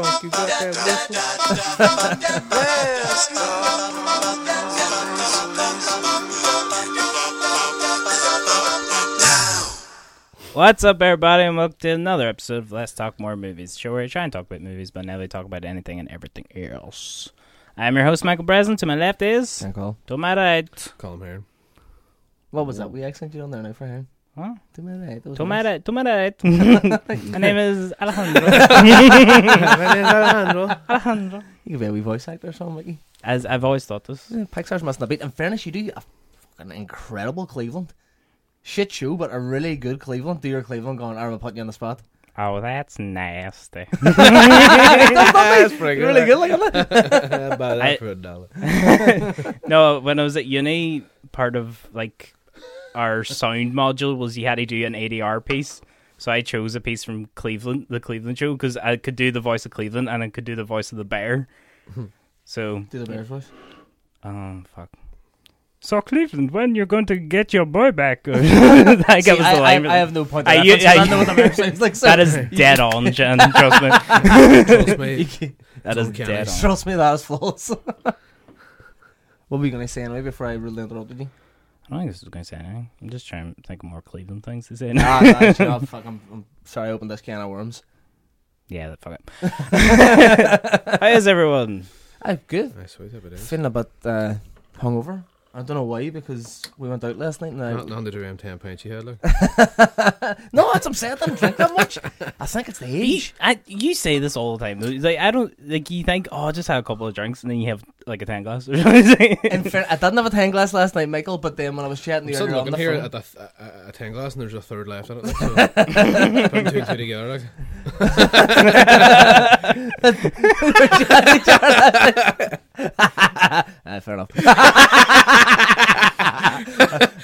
Fuck you got there, listen. What's up, everybody, and welcome to another episode of Let's Talk More Movies, show where we try and talk about movies, but now they talk about anything and everything else. I'm your host, Michael Breslin. To my left is Uncle. to my right. Call him Heron. What was that? We accent you on there now for him. Huh? To my right. To my nice. right. To my right. my name is Alejandro. Alejandro. You could be a wee voice actor or something, Mickey. As I've always thought this. Yeah, Pixar's must not beat. In fairness, you do a fucking incredible Cleveland. Shit show, but a really good Cleveland. Do your Cleveland going, I'm going to put you on the spot. Oh, that's nasty. That's pretty You're really good, like that. Buy that I- for a dollar. no, when I was at uni, part of like our sound module was you had to do an ADR piece. So I chose a piece from Cleveland, the Cleveland show, because I could do the voice of Cleveland and I could do the voice of the bear. so, Do the Bears voice. um, fuck. So Cleveland, when you're going to get your boy back? like that See, was the I, I, line. I have no point I- reference, I- 'cause I know what the Bears like. So that is dead on, Jen. Trust me. Trust me. That is uncanny. dead on. Trust me, that is false. what were you going to say anyway before I rudely interrupted you? I don't think this is going to say anything. I'm just trying to think of more Cleveland things to say. ah, no, actually, no, fuck, I'm, I'm sorry I opened this can of worms. yeah, fuck it. How is everyone? I'm good. Nice sweet up it is. Feeling a bit uh, hungover. I don't know why, because we went out last night and I... Not, not the Dream 10 pints you had, like. No, that's what I'm saying. I didn't drink that much. I think it's the You, age. I, you say this all the time. Like I don't like. You think, oh, just have a couple of drinks, and then you have like a ten glass. Or something. In fair, I didn't have a 10 glass last night, Michael, but then when I was chatting I'm to you earlier on looking the here phone... at the th- a, a 10 glass and there's a third left in it. Like, so putting two and two together, like. Ah, fair enough.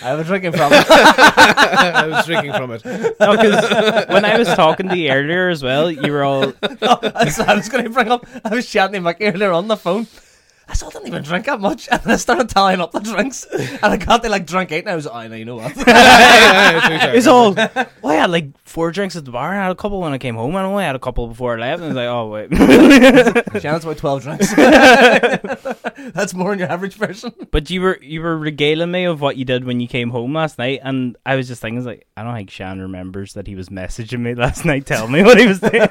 I was drinking from it. I was drinking from it. no, because when I was talking to you earlier as well, you were all That's what I was going to bring up. I was chatting to Mick earlier on the phone. I still didn't even drink that much. And I started tallying up the drinks. And I got to like drink eight and I was like, oh, no, you know what? it's all. Well, I had like four drinks at the bar, and I had a couple when I came home, and I only had a couple before I left. And I was like, oh wait. Shannon's about 12 drinks. That's more than your average person. but you were you were regaling me of what you did when you came home last night, and I was just thinking, like, I don't think Shan remembers that he was messaging me last night, telling me what he was doing.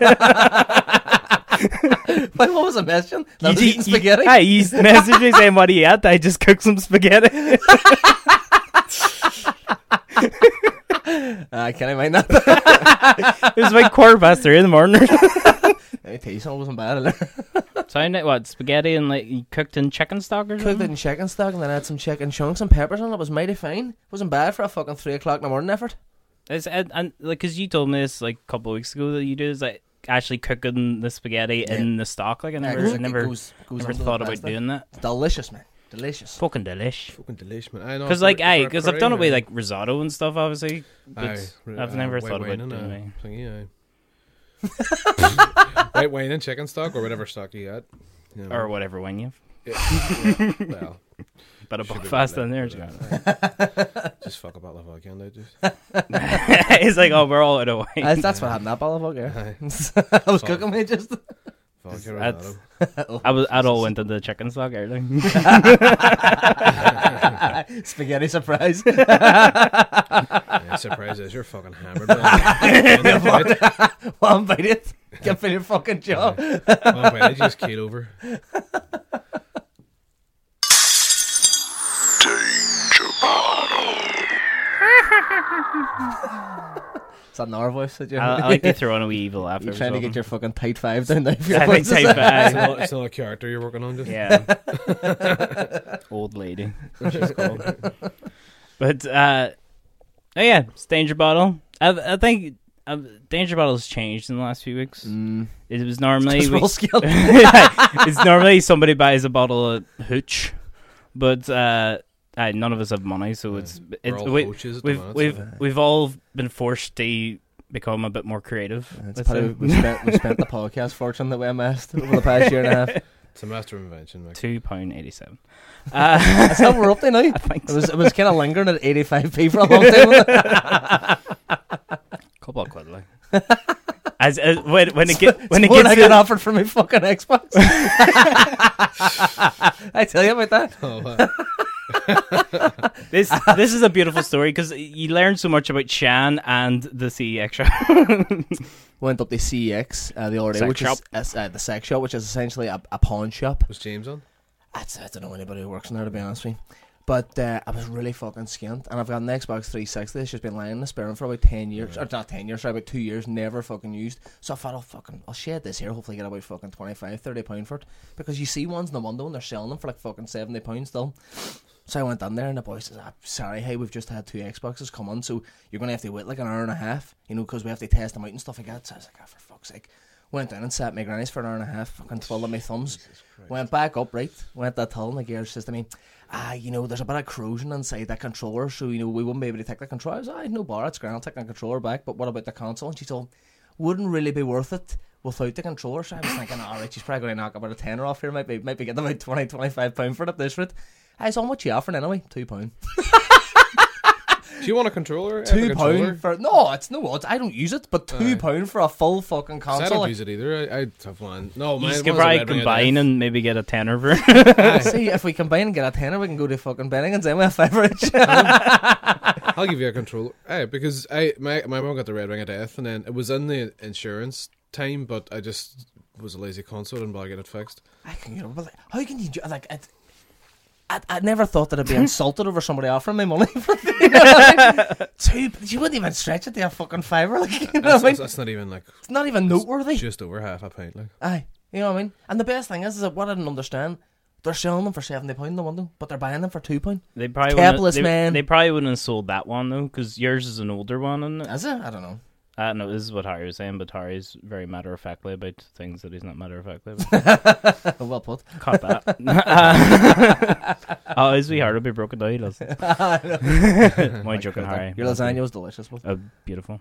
Wait, what was I mentioning? That I was You- eating you- spaghetti? Aye, he messaged me saying what he ate. I just cooked some spaghetti. Ah, I can't mind that. it was like quarter past three in the morning. Let me tell you, something wasn't bad. I so I know what spaghetti and like you cooked in chicken stock or something? cooked it in chicken stock and then I had some chicken chunks and peppers on it. It was mighty fine. It wasn't bad for a fucking 3 o'clock in the morning effort. It's, and, and like, cause you told me this like a couple of weeks ago that you do is like actually cooking the spaghetti in the stock. Like I never, Yeah, 'cause I never, goes- goes never thought about pasta. doing that. It's delicious, man. Delicious. Fucking delish. Fucking delish, man. I know. Because for- like, aye, for- because I've done it with like risotto and stuff, obviously. But Aye, I've uh, never white thought wine about and, doing uh, it. thingy, aye. White wine and chicken stock or whatever stock you got. You know. or whatever when you. Yeah, yeah, well, But a Should be fast like in just fuck a bottle of vodka just. it's like, oh, we're all out of wine. That's, that's what happened that bottle of vodka. I was Fuck. cooking me just. Vodka That's- Rosado. I was, I'd all went into the chicken stock earlier. Spaghetti surprise. Yeah, surprise is you're fucking hammered. man. One bite it. Get for your fucking job. One bite, I just keyed over. Is that our voice that you're, I, I like to throw on a wee evil laugh. you're trying to get your fucking tight five down there? for your I think voices? type It's five. not, it's not a character you're working on, just Yeah. Old lady. She's called. But uh oh yeah, it's Danger Bottle. I I think uh, Danger Bottle's changed in the last few weeks. Mm. It was normally Just we- it's normally somebody buys a bottle of hooch, but uh, uh, none of us have money, so it's We're it's all we, coaches at the we've we've so- we've all been forced to become a bit more creative. It's let's probably, we spent we spent the podcast fortune that we amassed over the past year and a half. It's a master of invention, Mick. Two pound eighty seven. Uh, That's how we're up to now. I think It was it was kind of lingering at 85p for a long time. couple of quid like. As, as when when it get when it When gets I to- get offered for my fucking Xbox. I tell you about that. Oh, wow. this this is a beautiful story because you learn so much about Shan and the CEX show. Went up to CEX uh, the other day, Sex which shop. is uh, the sex shop, which is essentially a, a pawn shop. Was James on? That's, I don't know anybody who works in there to be honest with you. But uh, I was really fucking skint, and I've got an Xbox 360. It's just been lying in the spare room for about ten years, or not ten years, sorry, about two years, never fucking used. So I thought I'll fucking I'll shed this here. Hopefully get about fucking 25, 30 pound for it because you see ones in the window and they're selling them for like fucking seventy pounds still. So I went down there and the boy says, ah, "Sorry, hey, we've just had two Xboxes come on, so you're gonna have to wait like an hour and a half, you know, because we have to test them out and stuff like that." So I was like, "Ah, for fuck's sake." Went down and sat my granny's for an hour and a half, fucking twiddling my thumbs. Went back up, right? Went that hill, and the gear says to me, "Ah, you know, there's a bit of corrosion inside that controller, so you know we wouldn't be able to take the controller." I was, "Ah, no bar, it's grand. I'll take the controller back." But what about the console? And she told, "Wouldn't really be worth it." Without the controller, so I was thinking, all right, she's probably going to knock about a tenner off here. Might be, might be getting about 20, 25 pound for it at this rate. I was on what you offering anyway, two pound. Do you want a controller? I a Two controller. for no, it's no odds. I don't use it, but two Aye. pound for a full fucking 'Cause I don't use it either. I, I have one. No, You mine. could one's a probably Red Ring of combine and maybe get a tenner for. See, if we combine and get a tenner, we can go to fucking Bennington's and we have five each. I'll give you a controller. Aye, because I my my mom got the Red Ring of Death, and then it was in the insurance time, but I just was a lazy console and bother get it fixed. I can get it, but like, how can you do like? It, I, I never thought that I'd be insulted over somebody offering me money for you know what two. You wouldn't even stretch it to a fucking fiver, like you know That's, what I mean? that's not even like It's not even noteworthy. just over half a pint. Like Aye, you know what I mean. And the best thing is, is that what I didn't understand, they're selling them for seventy pound in the window, but they're buying them for two pound. They probably Capitalist wouldn't, they, man. They probably wouldn't have sold that one though, because yours is an older one, isn't it? Is it? I don't know. Uh, no, this is what Harry was saying, but Harry's very matter of factly about things that he's not matter of factly about. well put. Cut that. oh, his wee heart will be broken down. He loves it. My joking, Harry. Your lasagna was delicious. But Oh, beautiful.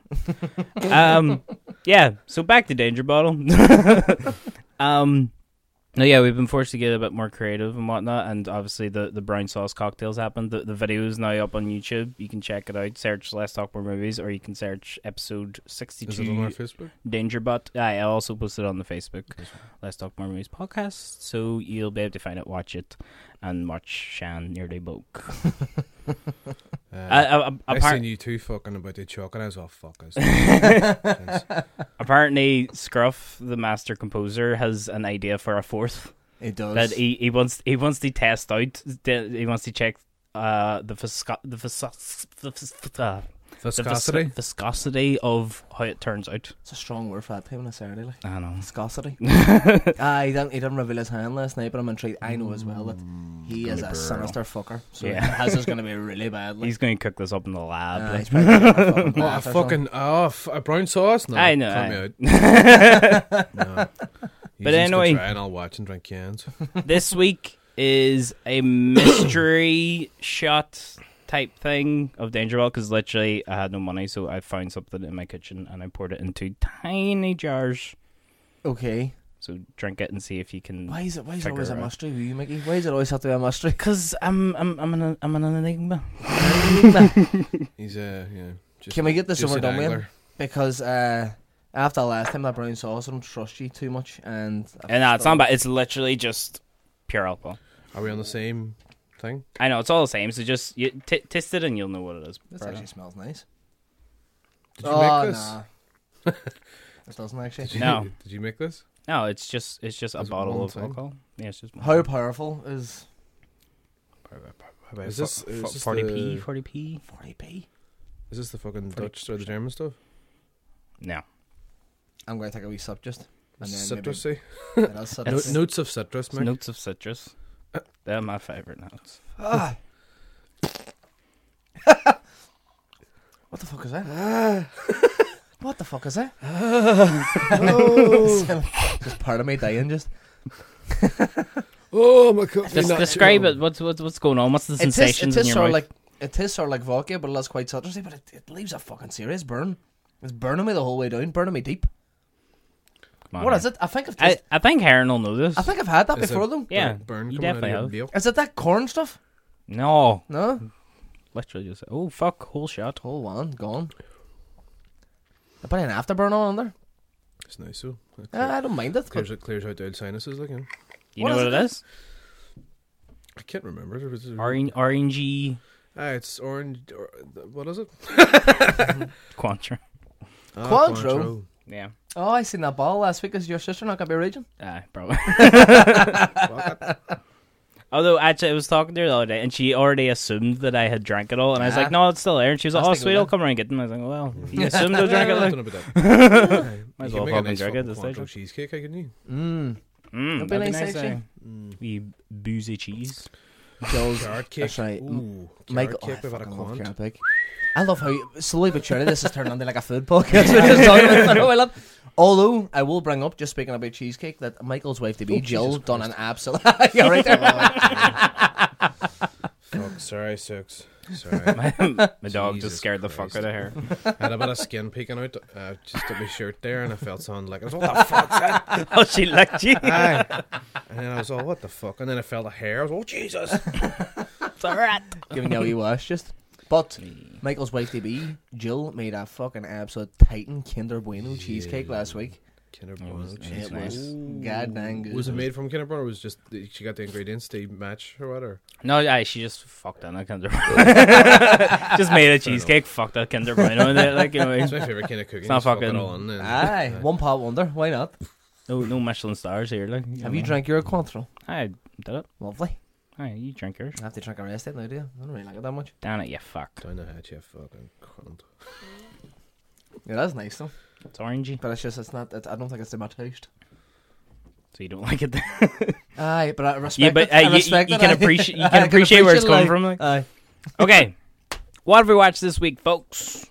um, yeah. So back to Danger Bottle. um, no, yeah, we've been forced to get a bit more creative and whatnot, and obviously the, the brown sauce cocktails happened. The the video is now up on YouTube. You can check it out. Search Let's Talk More Movies, or you can search episode sixty two. is it on our Facebook? Danger Bot. Ah, I also posted it on the Facebook Let's Talk More Movies podcast, so you'll be able to find it, watch it, and watch Shan nearly broke. Uh, uh, I apart- seen you two fucking about the chocolate. I was all fuck us. Apparently, Scruff, the master composer, has an idea for a fourth. it does. that he, he wants he wants to test out. He wants to check uh, the visco- the, viscos- the, vis- uh, the vis- Viscosity. viscosity of how it turns out. it's a strong word for that time on a Saturday. Like. I know. Viscosity. ah, he didn't, he didn't reveal his hand last night, but I'm intrigued. I know as well that he is a sinister fucker. So Yeah. his is going to be really bad. Like. He's going to cook this up in the lab. Ah, like. he's probably a fucking Oh, a bath or something. fucking oh, f- a brown sauce. No, I know, cut I- me out. no. You But anyway- try and I'll watch and drink cans. this week is a mystery shot type thing of Danger well because literally I had no money, so I found something in my kitchen and I poured it into tiny jars. Okay. So drink it and see if you can. Why is it? Why is it always a mystery with you, Mickey? Why does it always have to be a mystery? Because I'm I'm I'm an I'm an enigma. He's a yeah. Just, Can we get this just over done with? Because uh, after last time that brown sauce, I don't trust you too much, and And no, it's not bad. It's literally just pure alcohol. Are we on the same thing? I know it's all the same. So just you t- taste it and you'll know what it is. This Right. actually smells nice. Did you oh, make this? Nah. this doesn't actually. Did you, No. Did you make this? No, it's just it's just a bottle of thing? alcohol. Yeah, it's just one. How powerful is Is this, forty p forty p? 40p? is this the fucking 40 Dutch or the German stuff? No. I'm going to take a wee sip just. And then maybe- Citrusy. Yeah, that's citrusy. notes of citrus, It's notes of citrus. They're my favorite notes. Ah. what the fuck is that? what the fuck is that? just part of me dying. Just Oh my god! Just describe it. What's what's what's going on? What's the it tastes, it sensations in tastes your sort mouth? like it tastes sort of like vodka, but it's quite citrusy. But it, it leaves a fucking serious burn. It's burning me the whole way down, burning me deep. Come on, What man. is it? I think I've I, tasted, I think Heron will know this. I think I've had that Is before it- though. yeah, burn you coming out of definitely your have. veal. Is it that corn stuff? No, No. literally just oh fuck, whole shot. Whole one gone. I put an afterburn on there. It's nice, so it Uh, I don't mind it. clears, But it clears out the old sinuses. Like, you know. You What know is what it? it is? I can't remember. It was- Orange, orangey Ah, it's orange. Or, what is it? Quantra. Ah, Cointreau. Yeah. Oh, I seen that ball last week. Is your sister not gonna be raging? Aye, probably. Although actually, I was talking to her the other day, and she already assumed that I had drank it all, and I was Ah. like, "No, it's still there." And she was like, That's "Oh, the sweet, good I'll one. come around and get them." I was like, "Well, you assumed I drank it." I Like, don't know about. Might as You well can make a fucking nice drink it fucking this stage. Cointreau cheesecake, I can you? Mm. Mm, That'd that'd be be nice, nice, actually. eh? Wee boozy cheese. Joel's Carrot cake. That's right. Ooh, Michael, oh, I a love quant. carrot cake. I love how you, slowly but surely this has turned into like a food podcast. We're just talking about it. I love- Although I will bring up, just speaking about cheesecake, that Michael's wife to be Oh, Jill done an absolute. You're right there. Fuck, sorry, Six. Sorry. my my dog Jesus just scared the fuck Christ. out of her. I had a bit of skin peeking out uh, just at my shirt there, and I felt something like, I was, what the fuck? that?" oh, she licked you. Aye. And then I was all, what the fuck? And then I felt a hair. I was, oh, Jesus. it's alright. Giving you a wee wash, just. But Michael's wife to be Jill made a fucking absolute Titan Kinder Bueno cheesecake last week. Kinder It Bueno was- it was. God dang good. Was it made from Kinder Bueno, or was just she got the ingredients to match or whatever? No, aye, she just fucked on a Kinder Just made a cheesecake, fucked a Kinder Bueno in it, like, you know, It's my favorite kind of cooking. It's not just fuck it fucking- all in and- Aye, one pot wonder. Why not? no, no Michelin stars here, like. Have you drank your Cointreau? I did it. Lovely. Aye, you drink yours. I have to drink a rest now, do you? I don't really like it that much. Damn it, you fuck. Down the hatch, you fucking cunt. Yeah, that's nice though. It's orangey, But it's just, it's not, it, I don't think it's in my taste. so you don't like it. Aye, but I respect yeah, but it. uh, I you, respect you it. can appreciate you I can appreciate where it's coming like- from. Like. Aye. Okay, what have we watched this week, folks?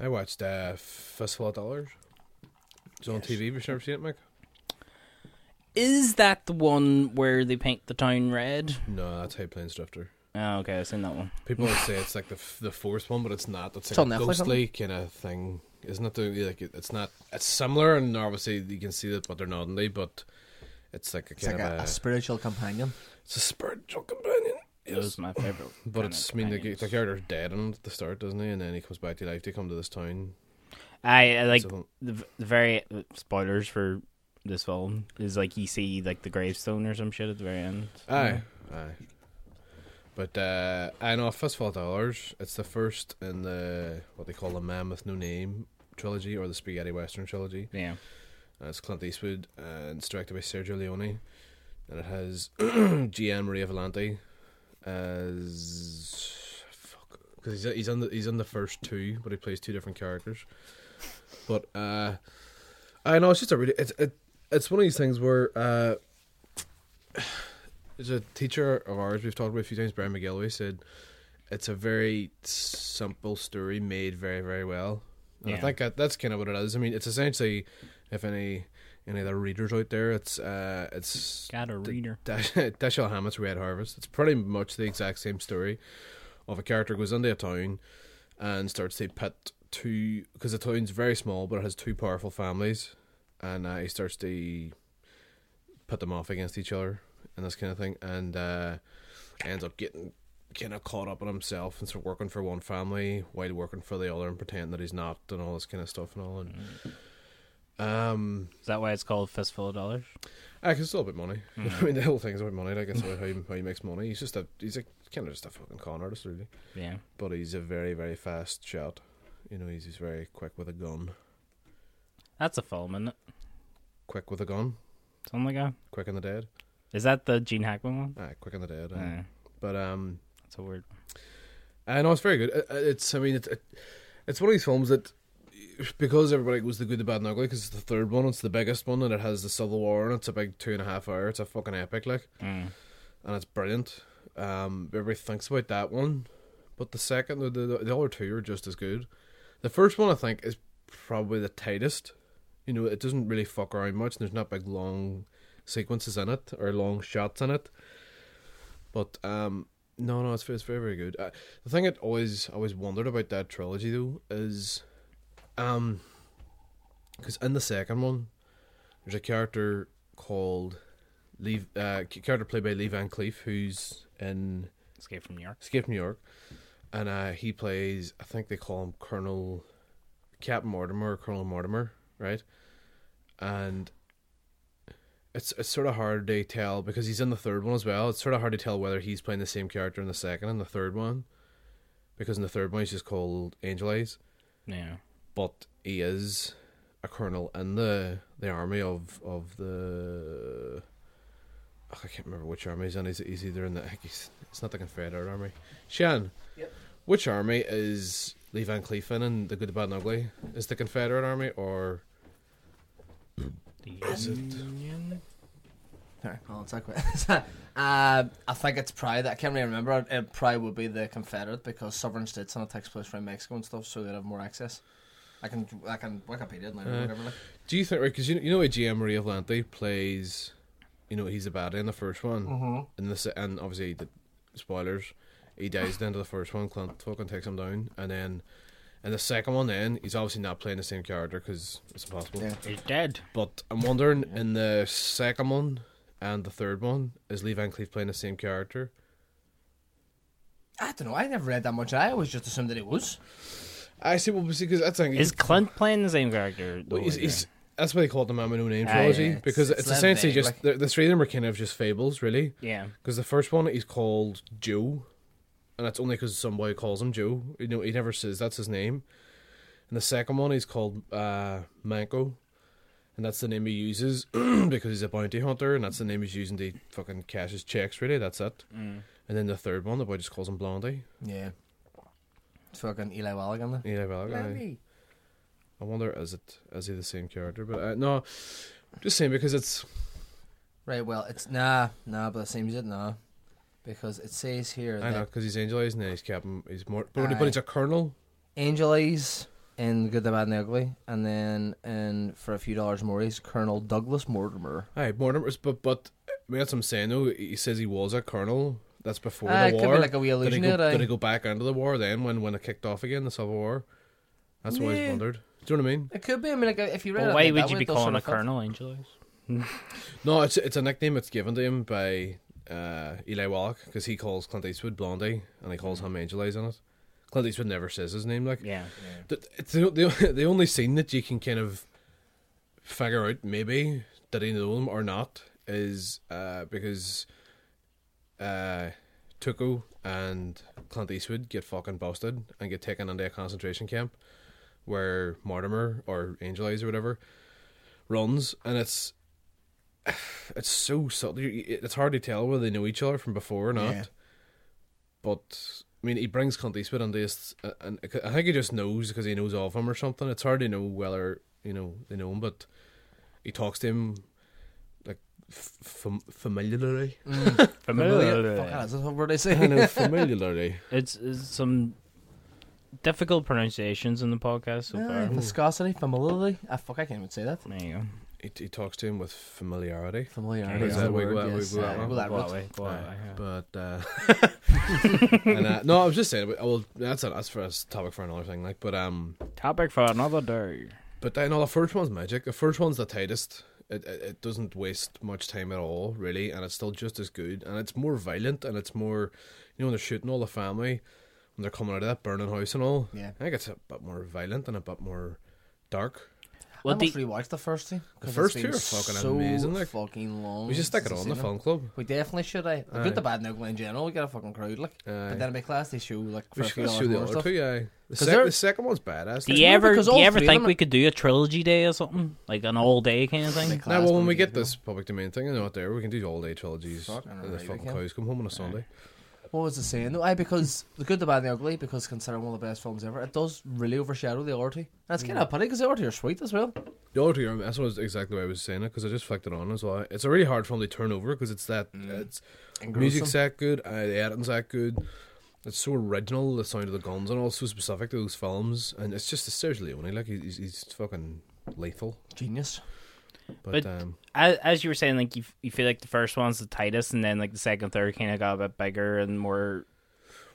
I watched uh, Fistful of Dollars. It's on TV. Have you ever seen it, Mike? Is that the one where they paint the town red? No, that's High Plains Drifter. Oh, okay, I've seen that one. People would say it's like the f- the fourth one, but it's not. It's It's like on a Netflix, ghostly kind of thing, isn't it? The, like it's not. It's similar, and obviously you can see that, but they're not only. But it's like a It's kind like of a, a, a spiritual companion. it's a spiritual companion. It was my favorite. But it's I mean the, companions. the character's dead on at the start, doesn't he? And then he comes back to life to come to this town. I, I like So- the, the very spoilers for this film is like you see like the gravestone or some shit at the very end. Aye, aye. But uh, I know Fistful of Dollars. It's the first in the what they call the Man with No Name trilogy or the Spaghetti Western trilogy. Yeah. Uh, it's Clint Eastwood and it's directed by Sergio Leone, and it has Gian Maria Volonté as fuck because he's he's on the he's on the first two, but he plays two different characters. But uh, I know it's just a really it's it, it's one of these things where uh, there's a teacher of ours we've talked about a few times, Brian McGillway said it's a very simple story made very very well. And I think that, that's kind of what it is. I mean, it's essentially if any any of the readers out there, it's uh, it's Got a reader. Dash- Dashiell Hammett's Red Harvest. It's pretty much the exact same story of a character goes into a town and starts to pit two because the town's very small, but it has two powerful families, and uh, he starts to put them off against each other and this kind of thing, and uh, ends up getting kind of caught up in himself and of working for one family while working for the other and pretending that he's not and all this kind of stuff and all. And um, Is that why it's called Fistful of Dollars? I can still about money. I mean, the whole thing's about money. Like it's about how he, how he makes money. He's just a he's a kind of just a fucking con artist, really. Yeah. But he's a very very fast shot. You know, he's, he's very quick with a gun. That's a film, isn't it? Quick with a gun. Something like that. Quick in the dead. Is that the Gene Hackman one? Quick on the dead. aye. Yeah. But um, That's a weird. I know it's very good. It- It's I mean it's it, it's one of these films that because everybody goes the good, the bad, and ugly. Because it's the third one, it's the biggest one, and it has the Civil War, and it's a big two and a half hour. It's a fucking epic, like, Mm. and it's brilliant. Um, everybody thinks about that one, but the second, the, the the other two are just as good. The first one, I think, is probably the tightest. You know, it doesn't really fuck around much. And there's not big long sequences in it or long shots in it. But um, no, no, it's it's very very good. Uh, the thing I always always wondered about that trilogy though is, um, because in the second one, there's a character called Lee, uh, character played by Lee Van Cleef, who's in Escape from New York. Escape from New York, and uh, he plays. I think they call him Colonel Captain Mortimer, or Colonel Mortimer, right? And it's it's sort of hard to tell because he's in the third one as well. It's sort of hard to tell whether he's playing the same character in the second and the third one, because in the third one he's just called Angel Eyes, Yeah. but he is a colonel in the the army of of the. oh, I can't remember which army he's in. He's, he's either in the. He's, it's not the Confederate army. Shan, Yep. which army is Lee Van Cleef in in The Good, the Bad, and Ugly? Is the Confederate army or is it? Sorry, hold on a sec. uh, I think it's Pride. I can't really remember. It, it probably would be the Confederate because sovereign states and it takes place around Mexico and stuff, so they'd have more access. I can I can Wikipedia it now or Uh, whatever. Like. Do you think right? Because you know, you know, how Gian Maria Volonté plays. You know, he's a baddie in the first one, Mm-hmm. and this, and obviously the spoilers. He dies at the end of the first one. Clint fucking takes him down, and then in the second one, then he's obviously not playing the same character because it's impossible. Yeah. He's dead. But I'm wondering in the second one and the third one, is Lee Van Cleef playing the same character? I don't know. I never read that much. I always just assumed that it was. I see. Well, because that's like Is Clint playing the same character? Well, though, he's, he's, that's why they call it the Mama No Name Ah, trilogy yeah, it's- because it's it's, essentially vague, just like- the, the three of them are kind of just fables, really. yeah. Because the first one is called Joe, and that's only because somebody calls him Joe. You know, he never says that's his name. And the second one he's called uh, Manco, and that's the name he uses because he's a bounty hunter, and that's the name he's using to fucking cash his checks. Really, that's it. Mm. And then the third one, the boy just calls him Blondie. Yeah. It's fucking Eli Wallach. Yeah, well, I, I wonder is it is he the same character? But uh, no, just saying because it's Right, well, it's nah, nah, but it seems it nah. Because it says here I know because he's Angel Eyes and then he's Captain. He's more, but, Aye. but he's a colonel. Angel Eyes in Good, the Bad, and the Ugly, and then and for a few dollars more, he's Colonel Douglas Mortimer. Aye, Mortimer. But but I mean, that's what I'm saying. though. he says he was a colonel. That's before Aye, the it could be war. like a wee did he allusion go, it, did he go back into the war then when when it kicked off again, the Civil War? That's what I Yeah. always wondered. Do you know what I mean? It could be. I mean, like if you read But it why like would that you way, be it does calling sort a of fit. colonel Angel Eyes? No, it's it's a nickname that's given to him by uh, Eli Wallach because he calls Clint Eastwood Blondie and he calls him Angel Eyes in it. Clint Eastwood never says his name like. Yeah. The- It's the, the, the only scene that you can kind of figure out maybe did he know him or not is uh, because uh, Tuco and Clint Eastwood get fucking busted and get taken into a concentration camp where Mortimer or Angel Eyes or whatever runs and it's it's so subtle it's hard to tell whether they know each other from before or not Yeah. but I mean, he brings Clint Eastwood on this, uh, and I think he just knows because he knows of him or something. It's hard to know whether you know they know him, but he talks to him like f- fam- familiarly. Familiar. Fuck, that's what word I I say. know familiarly. It's, it's some difficult pronunciations in the podcast so Aye, far. viscosity, familiarity. Ah, fuck, I can't even say that. There you go. He, he talks to him with familiarity. Familiarity. Is is that the we go word, that- we yes. go that Aye, one? that Go route. that way, go that Aye, way, yeah. But uh, and, uh, no, I was just saying. but- Well, that's a, that's for a topic for another thing. Like, but um, Topic for another day. But I know the first one's magic. The first one's the tightest. It, it it doesn't waste much time at all, really, and it's still just as good. And it's more violent, and it's more, you know, when they're shooting all the family, when they're coming out of that burning house and all. Yeah. I think it's a bit more violent and a bit more dark. Well, I must the, rewatch the first two. 'cause it's first been two are fucking so amazing, like. fucking long. We should stick it since on I've the seen film club. We definitely should. I. The Aye. good, the bad, and ugly in general. We get a fucking crowd like. Aye. But then in my class, they show like for We a should few go dollars show the more other stuff. two. Yeah, the, 'Cause sec- they're- the second one's badass. do like. you weird ever because do you ever three of think them we could do a trilogy day or something like an all day kind of thing? class Now, well, when we get this public domain thing, I know out there, we can do all day trilogies. Fucking and the right, we fucking can. cows come home on a Sunday. What was the saying? though? Aye, because the good, the bad, and the ugly. Because considering one of the best films ever, it does really overshadow the. And it's kind of a pity because the two are sweet as well. The two, that's what was exactly why I was saying it because I just flicked it on as well. It's a really hard film to turn over because it's that it's music's that good, uh, the editing's that good. It's so original, the sound of the guns, and also specific to those films. And it's just a Sergio Leone, like he's, he's fucking lethal. Genius. But, But- um, As, as you were saying, like you, you feel like the first one's the tightest, and then like the second, third kind of got a bit bigger and more.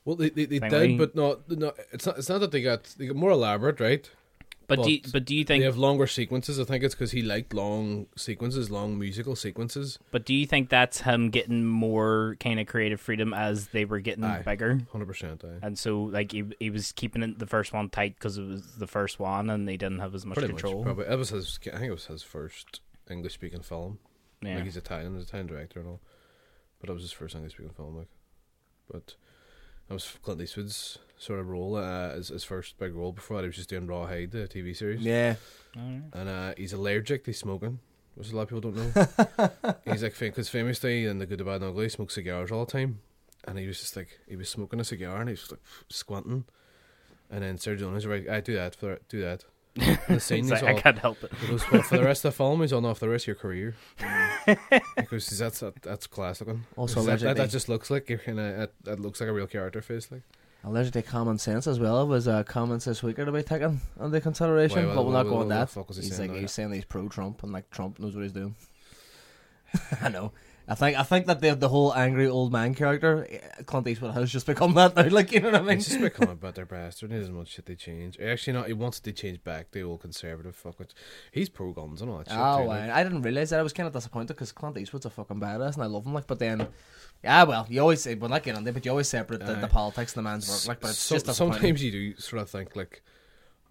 well, they they, they did, but not, not. It's not. It's not that they got they got more elaborate, right? But, do you, But but do you think They have longer sequences. I think it's because he liked long sequences, long musical sequences. But do you think that's him getting more kind of creative freedom as they were getting Aye. bigger? Hundred percent. And so, like, he, he was keeping it, the first one tight because it was the first one, and they didn't have as much Pretty control. much, probably. It was his. I think it was his first English speaking film. Yeah. Like he's Italian, he's an Italian director and all. But it was his first English speaking film, like. But that was Clint Eastwood's sort of role, uh, his, his first big role before that. He was just doing Rawhide, the TV series. Yeah. Alright. And uh, he's allergic to smoking, which a lot of people don't know. he's like, because famously in The Good, the Bad, and the Ugly, he smokes cigars all the time. And he was just like, he was smoking a cigar and he was like squinting. And then Sergio Leone was like, I do that, for do that. And the scene He's is like, I can't help it. he goes, well, for the rest of the film, he's on off the rest of your career. because that's that, that's class looking. Also, that, that, that just looks like you're kinda, that, that looks like a real character face. Like, Allergic to common sense as well was uh, comments this week are to be taken under consideration, Why, what- but we'll not going go what on the that. fuck was he he's saying like now? he's saying he's pro Trump and like Trump knows what he's doing. I know. I think I think that the the whole angry old man character, eh, Clint Eastwood has just become that now. Like you know what I mean? he's just become a better bastard. He doesn't want shit to change. Actually, not. He wants to change back the old conservative fuck. It. He's pro guns and all that shit. Oh, too, like. I, didn't realize that. I was kind of disappointed because Clint Eastwood's a fucking badass and I love him. Like, but then, yeah, well, you always say, well, not get on there, but you always separate the, the politics and the man's work. Like, but it's So- just sometimes you do sort of think like,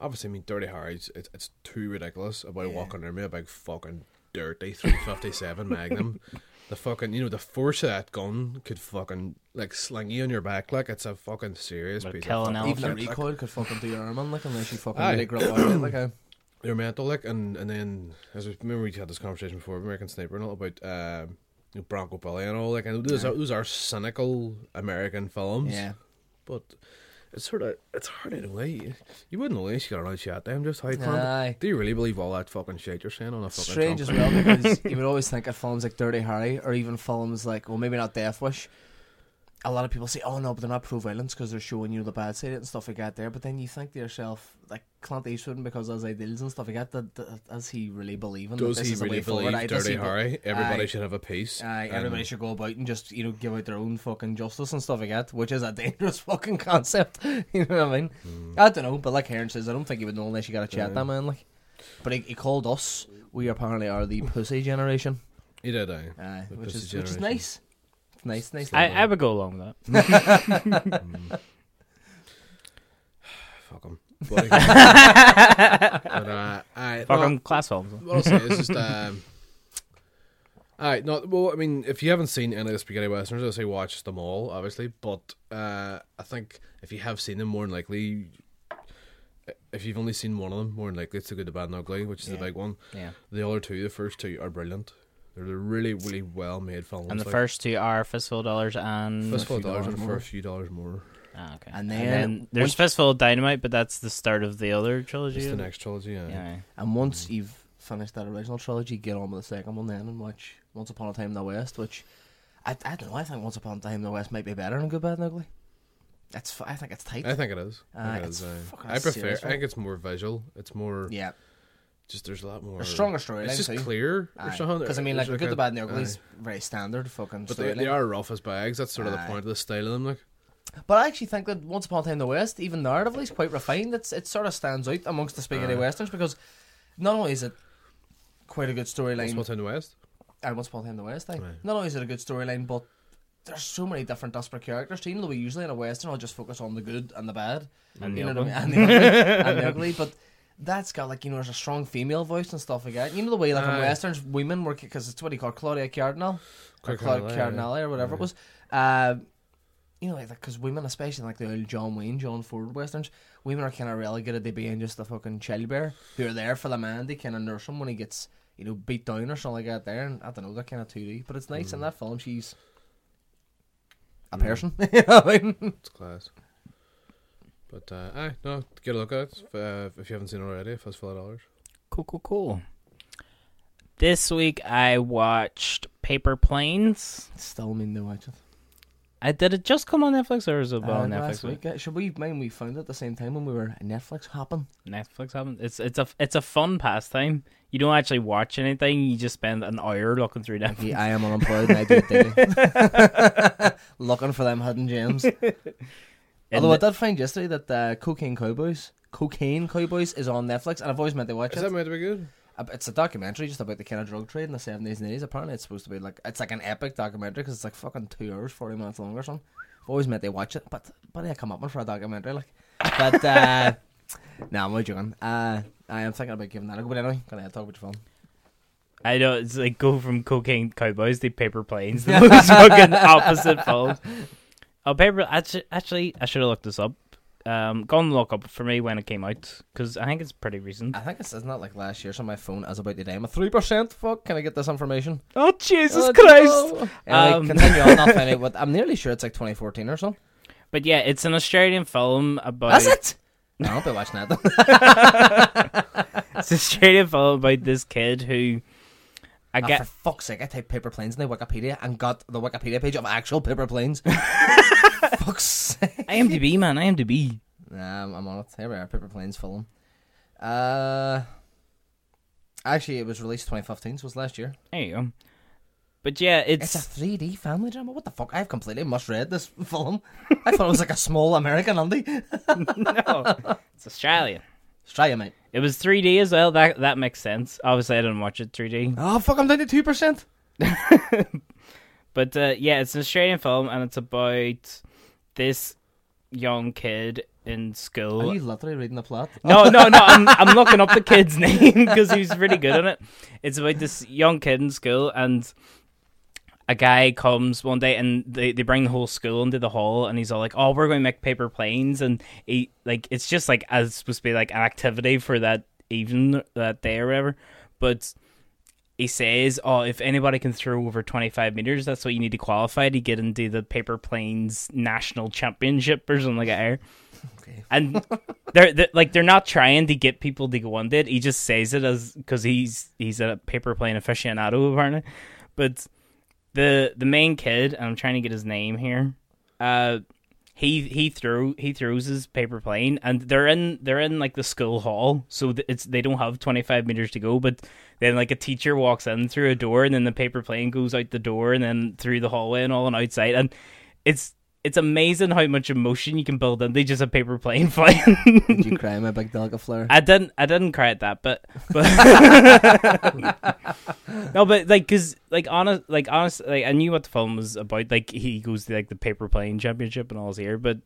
obviously, I mean, Dirty Harry's it's, it's too ridiculous about Yeah. walking near me a big fucking dirty three fifty seven Magnum. The fucking you know the force of that gun could fucking like sling you on your back like it's a fucking serious Would piece kill of an fucking Even a shit, like. recoil could fucking do your arm on, like, unless you fucking Aye. really grip out it. Like, uh, They're mental like and and then as we remember we had this conversation before American Sniper and all about um, you know, Bronco Billy and all like and those are those are cynical American films. yeah. But it's sort of it's hard in a way. You wouldn't know you got around shot them just how. Aye. Do you really believe all that fucking shit you're saying on a fucking strange as well because you would always think of films like Dirty Harry or even films like, well, maybe not Death Wish. A lot of people say, "Oh no, but they're not pro-violence because they're showing you the bad side and stuff like that." There, but then you think to yourself, like Clint Eastwood, because of his ideals and stuff like that, that, that does he really believe in? that Does this he really way forward? believe Dirty he be- Harry? Everybody Aye. should have a piece. Aye, everybody should go about and just you know give out their own fucking justice and stuff like that, which is a dangerous fucking concept. you know what I mean? Hmm. I don't know, but like Heron says, I don't think you would know unless you got a chat that man. Like, but he, he called us. We apparently are the pussy generation. He did, aye. Aye, which is which is nice. It's nice, nice. I, I would go along with that. Fuck him. But, but, uh, aye, Fuck no, 'em, class films. What I'll say is just, um, alright, no, well, I mean, if you haven't seen any of the spaghetti westerns, I'll say watch them all, obviously. But uh, I think if you have seen them, more than likely, if you've only seen one of them, more than likely it's the good, the bad, and ugly, which is the Yeah. big one. Yeah. The other two, the first two, are brilliant. They're, they're really, really well made films. And the like, first two are Fistful of Dollars and. Fistful of dollars dollars and for a few dollars more. Ah, okay. And And then then, there's once- Fistful of Dynamite, but that's the start of the other trilogy. It's the next trilogy, yeah. Yeah. And once you've finished that original trilogy, get on with the second one then and watch Once Upon a Time in the West, which I, I don't know. I think Once Upon a Time in the West might be better than Good, Bad, and Ugly. That's f- I think it's tight. I think it is. I, think it it's is, I prefer. I think it's more visual. It's more. yeah, Just there's a lot more. a stronger storyline It's just too. clear or something. Because I mean, like There's Good, the Bad, and the Ugly is very standard fucking But they, they are rough as bags. That's sort of the point of the style of them. Like, But I actually think that Once Upon a Time in the West, even narratively, is quite refined. It's it sort of stands out amongst the spaghetti Aye. westerns because not only is it quite a good storyline. Once Upon a Time in the West. and Once Upon a Time in the West, aye. Aye. not only is it a good storyline, but there's so many different desperate characters. You know, we usually in a western, I'll just focus on the good and the bad, And you the know what I ugly. mean, and the ugly, and the ugly. But that's got like you know, there's a strong female voice and stuff like that. You know the way like in westerns, women were because it's what he called Claudia Cardinal or Claudia Cardinale, or whatever it was. Uh, you know, like because women, especially like the old John Wayne, John Ford westerns, women are kind of relegated to being just the fucking child bear who are there for the man. They kind of nurse him when he gets you know beat down or something like that. There, and I don't know, they're kind of 2D, but it's nice Mm. in that film. She's a person. you know what I mean? It's class. But uh, aye, no, get a look at it if, uh, if you haven't seen it already. If it's five dollars. Cool, cool, cool. This week I watched Paper Planes. Still mean to watch it. I did it just come on Netflix or is it Uh, on last Netflix? week, uh, should we mind we found it at the same time when we were Netflix hopping? Netflix haven't. It's it's a it's a fun pastime. You don't actually watch anything. You just spend an hour looking through Netflix. Yeah, I am unemployed and I do it daily. Looking for them hidden gems. And Although I did find yesterday that uh, Cocaine Cowboys, Cocaine Cowboys is on Netflix, and I've always meant to watch Is it. that meant to be good? It's a documentary just about the kind of drug trade in the seventies and eighties. Apparently, it's supposed to be like it's like an epic documentary because it's like fucking two hours, forty minutes long or something. I've always meant to watch it, but but I come up with for a documentary like. But uh, no, I'm only joking. Uh, I am thinking about giving that a go. But anyway, gonna talk about your film. I know it's like go from cocaine cowboys to paper planes. The most fucking opposite films. Oh, paper. Actually, actually, I should have looked this up. Um, go and look up for me when it came out because I think it's pretty recent. I think it's, it's not like last year. So my phone is about die. I'm a three percent. Fuck, can I get this information? Oh Jesus Oh, Christ! no. Anyway, Um, continue on. Find out what I'm nearly sure it's like 2014 or something. But yeah, it's an Australian film about. Is it? No, I'll be watching that. It's an Australian film about this kid who. I Oh, get. for fuck's sake, I typed paper planes in the Wikipedia and got the Wikipedia page of actual paper planes. fuck's sake. IMDb, man, IMDb. Nah, I'm, I'm on it. Here we are, paper planes film. Uh, actually, it was released 2015, so it was last year. There you go. But yeah, It's it's. a 3D family drama. What the fuck? I've completely misread this film. I thought it was like a small American indie. no, it's Australian. Australia, mate. It was 3D as well. That that makes sense. Obviously, I didn't watch it 3D. Oh fuck! I'm down to two percent. But uh, yeah, it's an Australian film, and it's about this young kid in school. Are you literally reading the plot? No, oh. no, no. I'm I'm looking up the kid's name because he's really good at it. It's about this young kid in school, and a guy comes one day, and they, they bring the whole school into the hall, and he's all like, "Oh, we're going to make paper planes," and he like it's just like as supposed to be like an activity for that evening, that day or whatever, but. He says, "Oh, if anybody can throw over twenty five meters, that's what you need to qualify to get into the paper planes national championship or something like that." Okay. and they're, they're like they're not trying to get people to go on it. He just says it as because he's he's a paper plane aficionado apparently. But the the main kid, and I'm trying to get his name here. Uh, he he throw he throws his paper plane, and they're in they're in like the school hall, so it's they don't have 25 meters to go. But then like a teacher walks in through a door, and then the paper plane goes out the door, and then through the hallway and all on outside, and it's it's amazing how much emotion you can build in. They just a paper plane flying. Did you cry, my big dog of flare? I didn't. I didn't cry at that, but but no, but like, cause like honest, like honest, like I knew what the film was about. Like he goes to like the paper plane championship and all all's here, but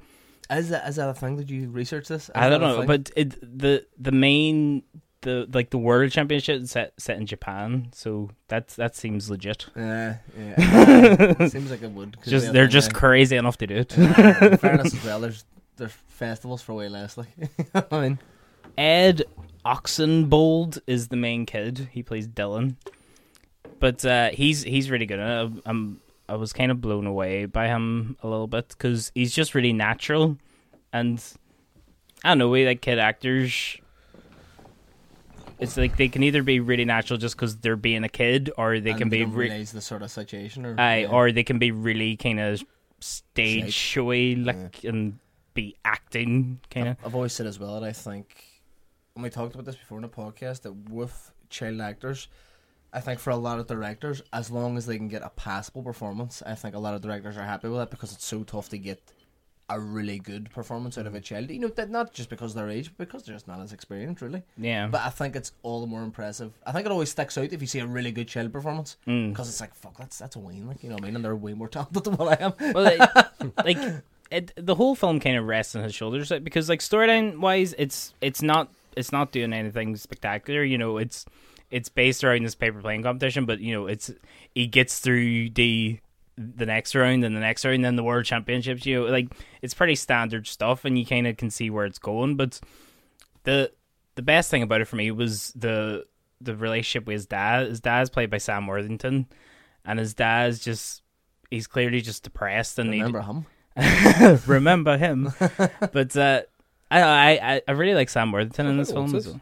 Is that is that a thing? Did you research this? Is I don't know. But it the the main the like the world championship is set set in Japan, so that's that seems legit. yeah, yeah. Seems like it would. Just they they're just uh, crazy enough to do it. in fairness as well, there's there's festivals for way less. Like, I mean, Ed Oxenbould is the main kid. He plays Dylan, but uh, he's he's really good. at it. I'm I was kind of blown away by him a little bit because he's just really natural, and I don't know. We like kid actors. It's like they can either be really natural just because they're being a kid, or they and can be don't re- realize the sort of situation, or aye, yeah. or they can be really kind of stage showy, like and be acting kind of. I've always said as well that I think when we talked about this before in the podcast that with child actors, I think for a lot of directors, as long as they can get a passable performance, I think a lot of directors are happy with that because it's so tough to get a really good performance out of a child. You know, that not just because of their age, but because they're just not as experienced, really. Yeah, But I think it's all the more impressive. I think it always sticks out if you see a really good child performance Mm. because it's like fuck, that's that's a win, like you know what I mean, and they're way more talented than what I am. well, it, like it, the whole film kind of rests on his shoulders like, because, like, storyline wise, it's it's not it's not doing anything spectacular. You know, it's it's based around this paper plane competition, but you know, it's he gets through the the next round and the next round, and then the world championships. You know, like it's pretty standard stuff, and you kind of can see where it's going. But the the best thing about it for me was the the relationship with his dad. His dad's played by Sam Worthington, and his dad's just he's clearly just depressed and Remember him? remember him. but uh, I, I I- really like Sam Worthington in this film. old is as it? well.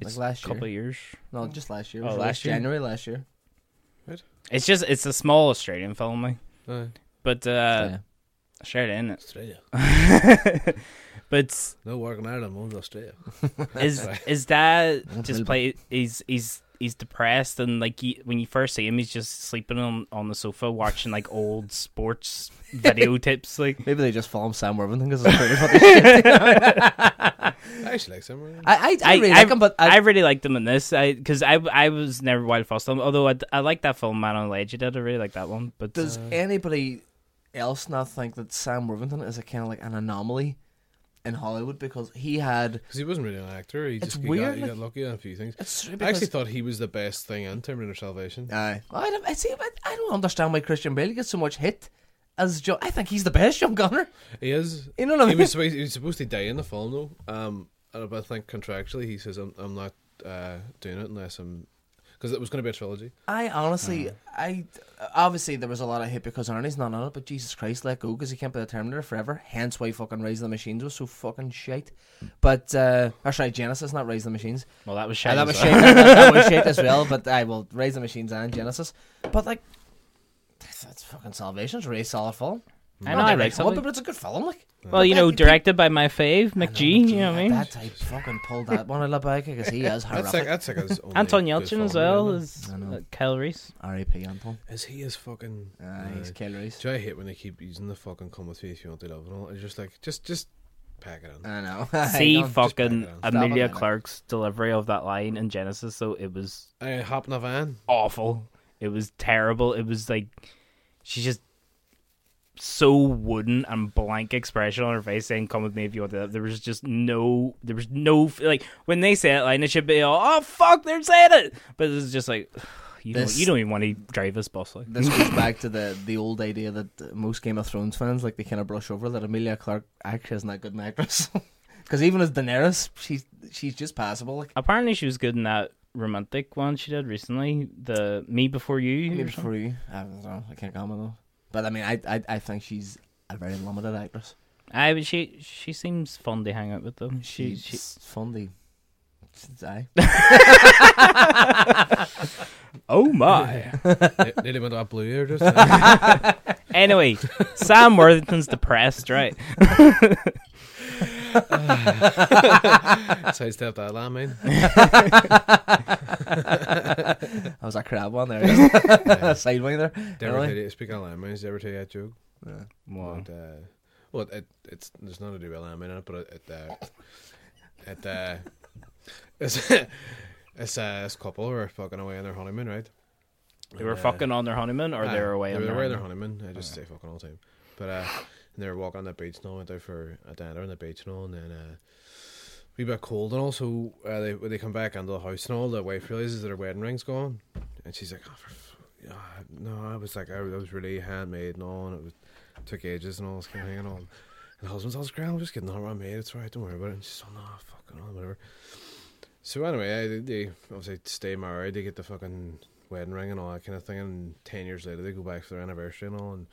Like It's last a couple of years. No, just last year. It Oh, was last last year? January last year. It's just it's a small Australian film, like, Aye. but uh, Yeah. Australia, Australia. innit? but No working Ireland, one's Australia. is is that just really play? He's he's he's depressed and like he, when you first see him, he's just sleeping on on the sofa watching like old sports video tips. Like Maybe they just film Sam Worthington because it's pretty fucking shit. I actually like Sam. Worthington I, I I, really I, like him, but I, I, really liked him in this because I, I was never wild fussed on. Although I, I like that film Man on the Ledge. You did I really like that one. But does uh, anybody else not think that Sam Worthington is a kind of like an anomaly in Hollywood because he had Because he wasn't really an actor. He just he weird, got, he like- got lucky on a few things. I actually thought he was the best thing in Terminator Salvation. Aye. I, don't, I see. but I don't understand why Christian Bale gets so much hit as John. I think he's the best John Connor. He is. You know what I He mean? was, supposed- he was supposed to die in the film though. Um, but I think contractually he says I'm, I'm not uh, doing it unless I'm because it was going to be a trilogy. I honestly, I obviously there was a lot of hit because Arnie's not on it, but Jesus Christ, let go because he can't be the Terminator forever. Hence why fucking Rise of the Machines was so fucking shite. But uh, or sorry, Genesis, not Rise of the Machines. well, that was Uh, shit. that was as shit. that, that was shit as well. But I will Rise of the Machines and Genesis. But like, that's, that's fucking Salvation's a really solid film. I know, I like right one, but it's a good film. Like, Well, you know, directed by my fave McG. You know what I mean? That type fucking pulled that one out of the bag because he is That's horrific. like that's like his only Anton good Yelchin film, as well really. as I know. uh, Kyle Reese. R.I.P. Anton. Is he as fucking? Ah, he's uh, killers. Do I hate when they keep using the fucking "come with me if you want to love" and all? It's just like just just pack it in. I know. See I know. fucking back it. Emilia Stop it. Clarke's delivery of that line in Genesis. So it was I hop in a van. awful. It was terrible. It was like she just so wooden and blank expression on her face saying "Come with me if you want to." There was just no, there was no like when they say it, like it should be all, "Oh fuck, they're saying it," but it's just like you don't, you don't even want to drive this bus. Like This goes back to the the old idea that most Game of Thrones fans like they kind of brush over that Emilia Clarke actually isn't that good an actress. Because even as Daenerys, she's she's just passable. Like apparently she was good in that romantic one she did recently, the Me Before You. something. for you, I don't know. I can't comment though. But I mean, I I, I think she's a very limited actress. Aye, but she she seems fun to hang out with though. She, She's she funny. Aye. oh my. Ne- Nearly went up blue here just. Anyway, Sam Worthington's depressed, right? sidestep that lamb, man. That was a crab one there. Sideway there. Never Really? tell you, speaking of lamb, did you ever tell you that joke? Wow. But, uh, well, it, it's there's nothing to do with lamb in it, but it, it, uh, it uh, it's it's uh, this couple who are fucking away on their honeymoon, right? They were uh, fucking on their honeymoon, or they Aye, were away They on were their away on their honeymoon. honeymoon. I just say fucking all the time. But uh, and they were walking on the beach and all. Went out for a dinner on the beach and all. And then uh, we bit cold and all. So uh, they when they come back into the house and all, the wife realizes that her wedding ring's gone, and she's like, oh, for, f- yeah, no, I was like, I was really handmade and all, and it was, took ages and all this kind of thing and all. And the husband's all grand, I'm just getting all made. It's alright, don't worry about it. And she's like, no, fucking all, whatever. So anyway, I, they obviously stay married. They get the fucking wedding ring and all that kind of thing. And ten years later, they go back for their anniversary and all. And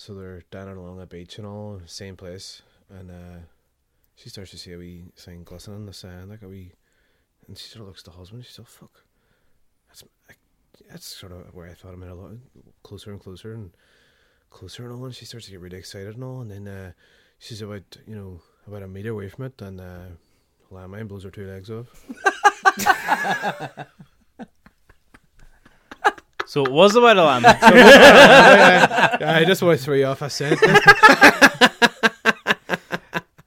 so they're down along the beach and all, same place. And uh, she starts to see a wee thing glistening in the sand, like a wee. And she sort of looks at the husband. She's like, "Fuck, that's I, that's sort of where I thought I meant a lot closer and closer and closer and all." And she starts to get really excited and all. And then uh, she's about you know about a meter away from it, and uh, landmine blows her two legs off. So it was about a lamb. I just want to throw you off. I said.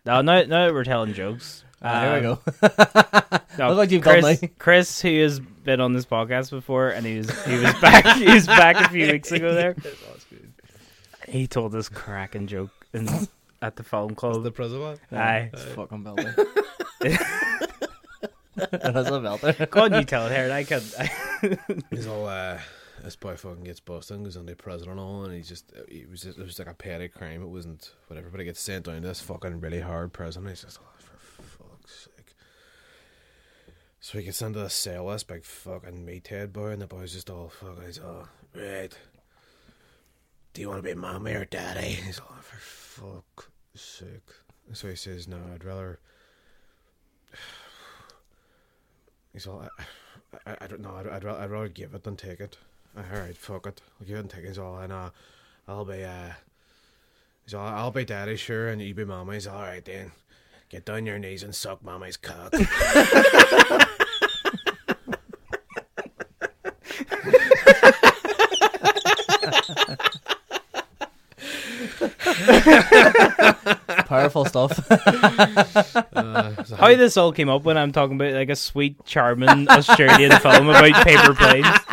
no, now, now that we're telling jokes. Here we um, go. No, Look what you've done Chris, now. Chris, who has been on this podcast before, and he was he was back he was back a few weeks ago. There, he told this cracking joke in, at the film club. the president. Aye, It's fucking belter. That's a belter. go on, you tell it here. and I can. He's all uh, this boy fucking gets busted and goes to prison and all, and he's just it was just, it was like a petty crime. It wasn't what everybody gets sent down to this fucking really hard prison. He's just oh, for fuck's sake. So he gets into the cell, this big fucking meathead boy, and the boy's just all fucking. He's all right. do you want to be mommy or daddy? He's all, for fuck's sake. So he says, no, I'd rather. He's all, I, I, I don't know, I'd, I'd, I'd rather give it than take it. Alright, fuck it. I'll give it and take it. He's all, I know, I'll be, uh, he's all, I'll be daddy, sure, and you be mommy. He's all, alright then. Get down your knees and suck mommy's cock. Powerful stuff. Uh, so How this all came up when I'm talking about like a sweet, charming Australian film about paper planes.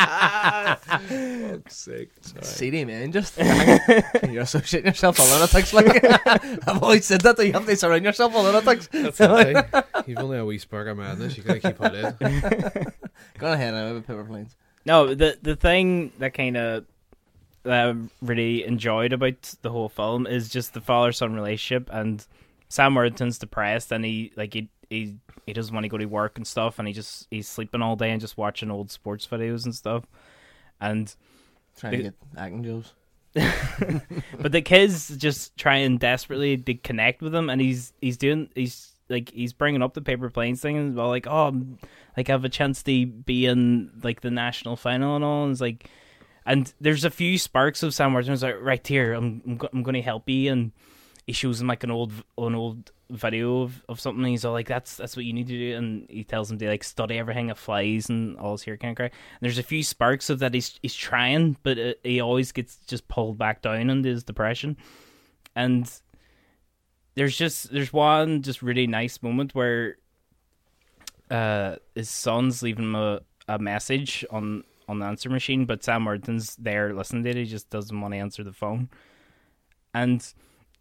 fuck's sake. Sorry. CD man, just you're associating yourself with lunatics. Like I've always said that, that you have to surround yourself with lunatics. That's it. You've only a wee spark of madness. You gotta keep on it in. Go ahead now with paper planes. No, the the thing that kind of that I really enjoyed about the whole film is just the father son relationship and Sam Worthington's depressed and he like he he he doesn't want to go to work and stuff and he just he's sleeping all day and just watching old sports videos and stuff and Trying to get acting jobs. but the kids just trying desperately to connect with him and he's he's doing he's like he's bringing up the paper planes thing and well like oh like I have a chance to be in like the national final and all and it's like and there's a few sparks of Sam Worthington's like right here I'm I'm, go- I'm going to help you and he shows him like an old an old video of, of something he's all like that's that's what you need to do and he tells him to like study everything that flies and all this here of crap. And there's a few sparks of that he's he's trying but uh he always gets just pulled back down into his depression and there's just there's one just really nice moment where uh his son's leaving him a, a message on on the answer machine but Sam Worthington's there listening to it he just doesn't want to answer the phone and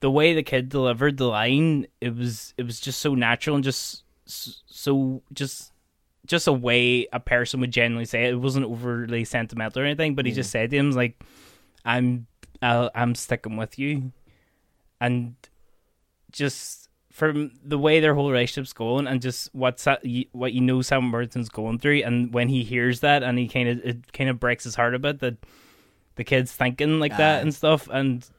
the way the kid delivered the line it was it was just so natural and just so just just a way a person would genuinely say it. It wasn't overly sentimental or anything, but he just said to him like, "I'm I'll, I'm sticking with you," and just from the way their whole relationship's going and just what's that, what you know Sam Worthington's going through, and when he hears that and he kind of it kind of breaks his heart a bit that the kid's thinking like that and stuff, and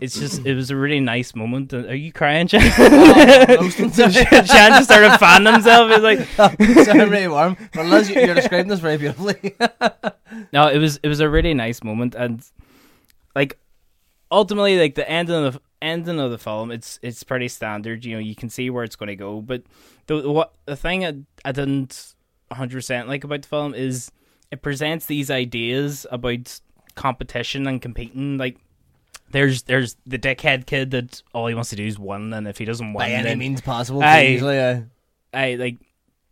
it's just it was a really nice moment. Are you crying? Roasting. Shan just started fanning himself. He's like, Sorry, I'm really warm. But Liz, you- you're describing this very beautifully. no, it was it was a really nice moment, and like ultimately, like the ending of the ending of the film, it's it's pretty standard. You know, you can see where it's going to go. But the what the thing I, I didn't 100 percent like about the film is it presents these ideas about competition and competing. Like there's there's the dickhead kid that all he wants to do is win, and if he doesn't win, By any then means possible. Aye. Usually, uh, I like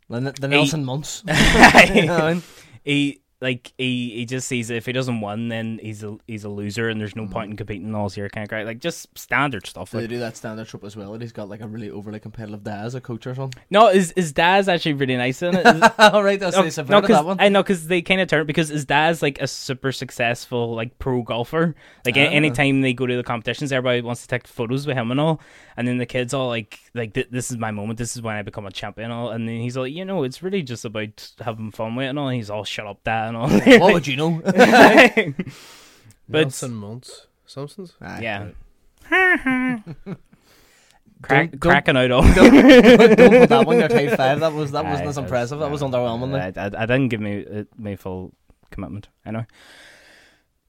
the, the Nelson Muntz. he like he he just sees if he doesn't win, then he's a he's a loser, and there's no point in competing. And all this here kind of crap. like just standard stuff. They Like, do that standard trope as well. That he's got like a really overly competitive dad as a coach or something. no, his his dad's actually really nice in it. Is- All right, that's no, no, no, that one. I know because they kind of turn because his dad's like a super successful like pro golfer. Like Ah. anytime they go to the competitions, everybody wants to take photos with him and all. And then the kids all like like this is my moment. This is when I become a champion. And, all. and then he's like, you know, it's really just about having fun with it and all. And he's all shut up, dad, and all. what would you know? But- Nelson Muntz. Simpsons? Aye. Yeah. Crack, Don't- don't- cracking out all. don't, don't put that one in your type five. That was that wasn't as that's- impressive. That was no, underwhelming. I. I, I didn't give me uh, my full commitment. Anyway,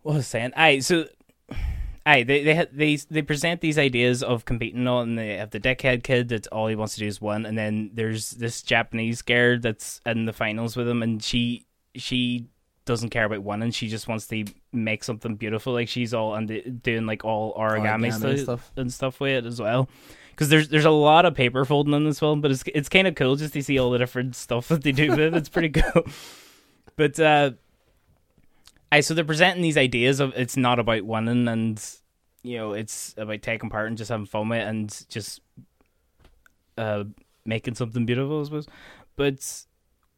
what was I saying? Aye, so aye, they they ha- they they present these ideas of competing on, and they have the dickhead kid that all he wants to do is win, and then there's this Japanese girl that's in the finals with him, and she she doesn't care about winning. She just wants to make something beautiful. Like she's all and doing like all origami, Origami stuff, stuff. and stuff with it as well. Because there's there's a lot of paper folding in this film, but it's it's kind of cool just to see all the different stuff that they do with it. It's pretty cool. But uh, I so they're presenting these ideas of it's not about winning, and you know it's about taking part and just having fun with it, and just uh making something beautiful, I suppose. But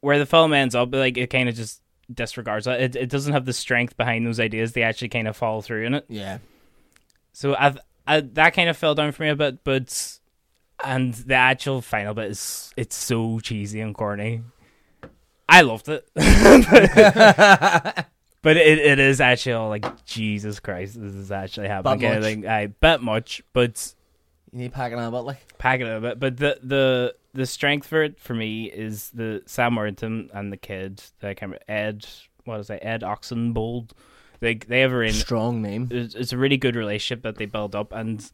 where the film ends up, like it kind of just disregards that. It it doesn't have the strength behind those ideas. They actually kind of fall through in it. Yeah. So I've I, that kind of fell down for me a bit, but and the actual final bit is it's so cheesy and corny. I loved it, but, but it, it is actually all like Jesus Christ, this is actually happening. Bit much. I bet much, but You need packing a bit like. pack it a bit. But the the the strength for it for me is the Sam Worthington and the kid. that I can't remember, Ed. What is that? Ed Oxenbould. They they have a in. Strong name. It's, it's a really good relationship that they build up, and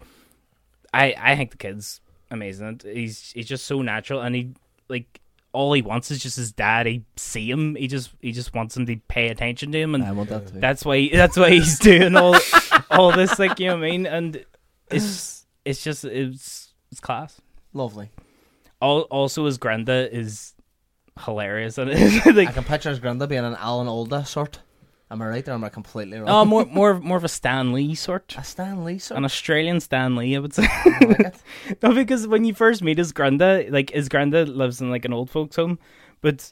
I I think the kid's amazing. He's he's just so natural, and he like all he wants is just his dad. He see him. He just he just wants him to pay attention to him, and I want that that's why that's why he's doing all all this like you know what I mean and it's it's just it's it's class Lovely. All, also his granda is hilarious and like I can picture his granda being an Alan Alda sort. Am I right or am I completely wrong? oh more more more of a Stan Lee sort a Stan Lee sort. an Australian Stan Lee I would say I like no because when you first meet his granda like his granda lives in like an old folks home but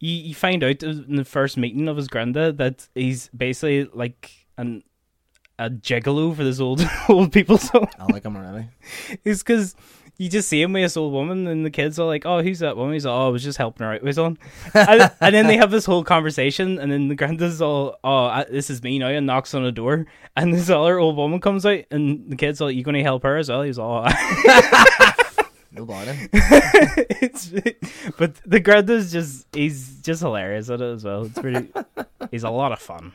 you, you find out in the first meeting of his granda that he's basically like an a gigolo for this old old people's home I like him already. It's because you just see him with this old woman, and the kids are like, "Oh, who's that woman?" He's like, "Oh, I was just helping her out with on." and, and then they have this whole conversation, and then the granddad's all, "Oh, I, this is me now," and knocks on the door, and this other old woman comes out, and the kids are like, "You going to help her as well?" He's oh, all, No bother. it's, but the granddad's just he's just hilarious at it as well. It's pretty. he's a lot of fun.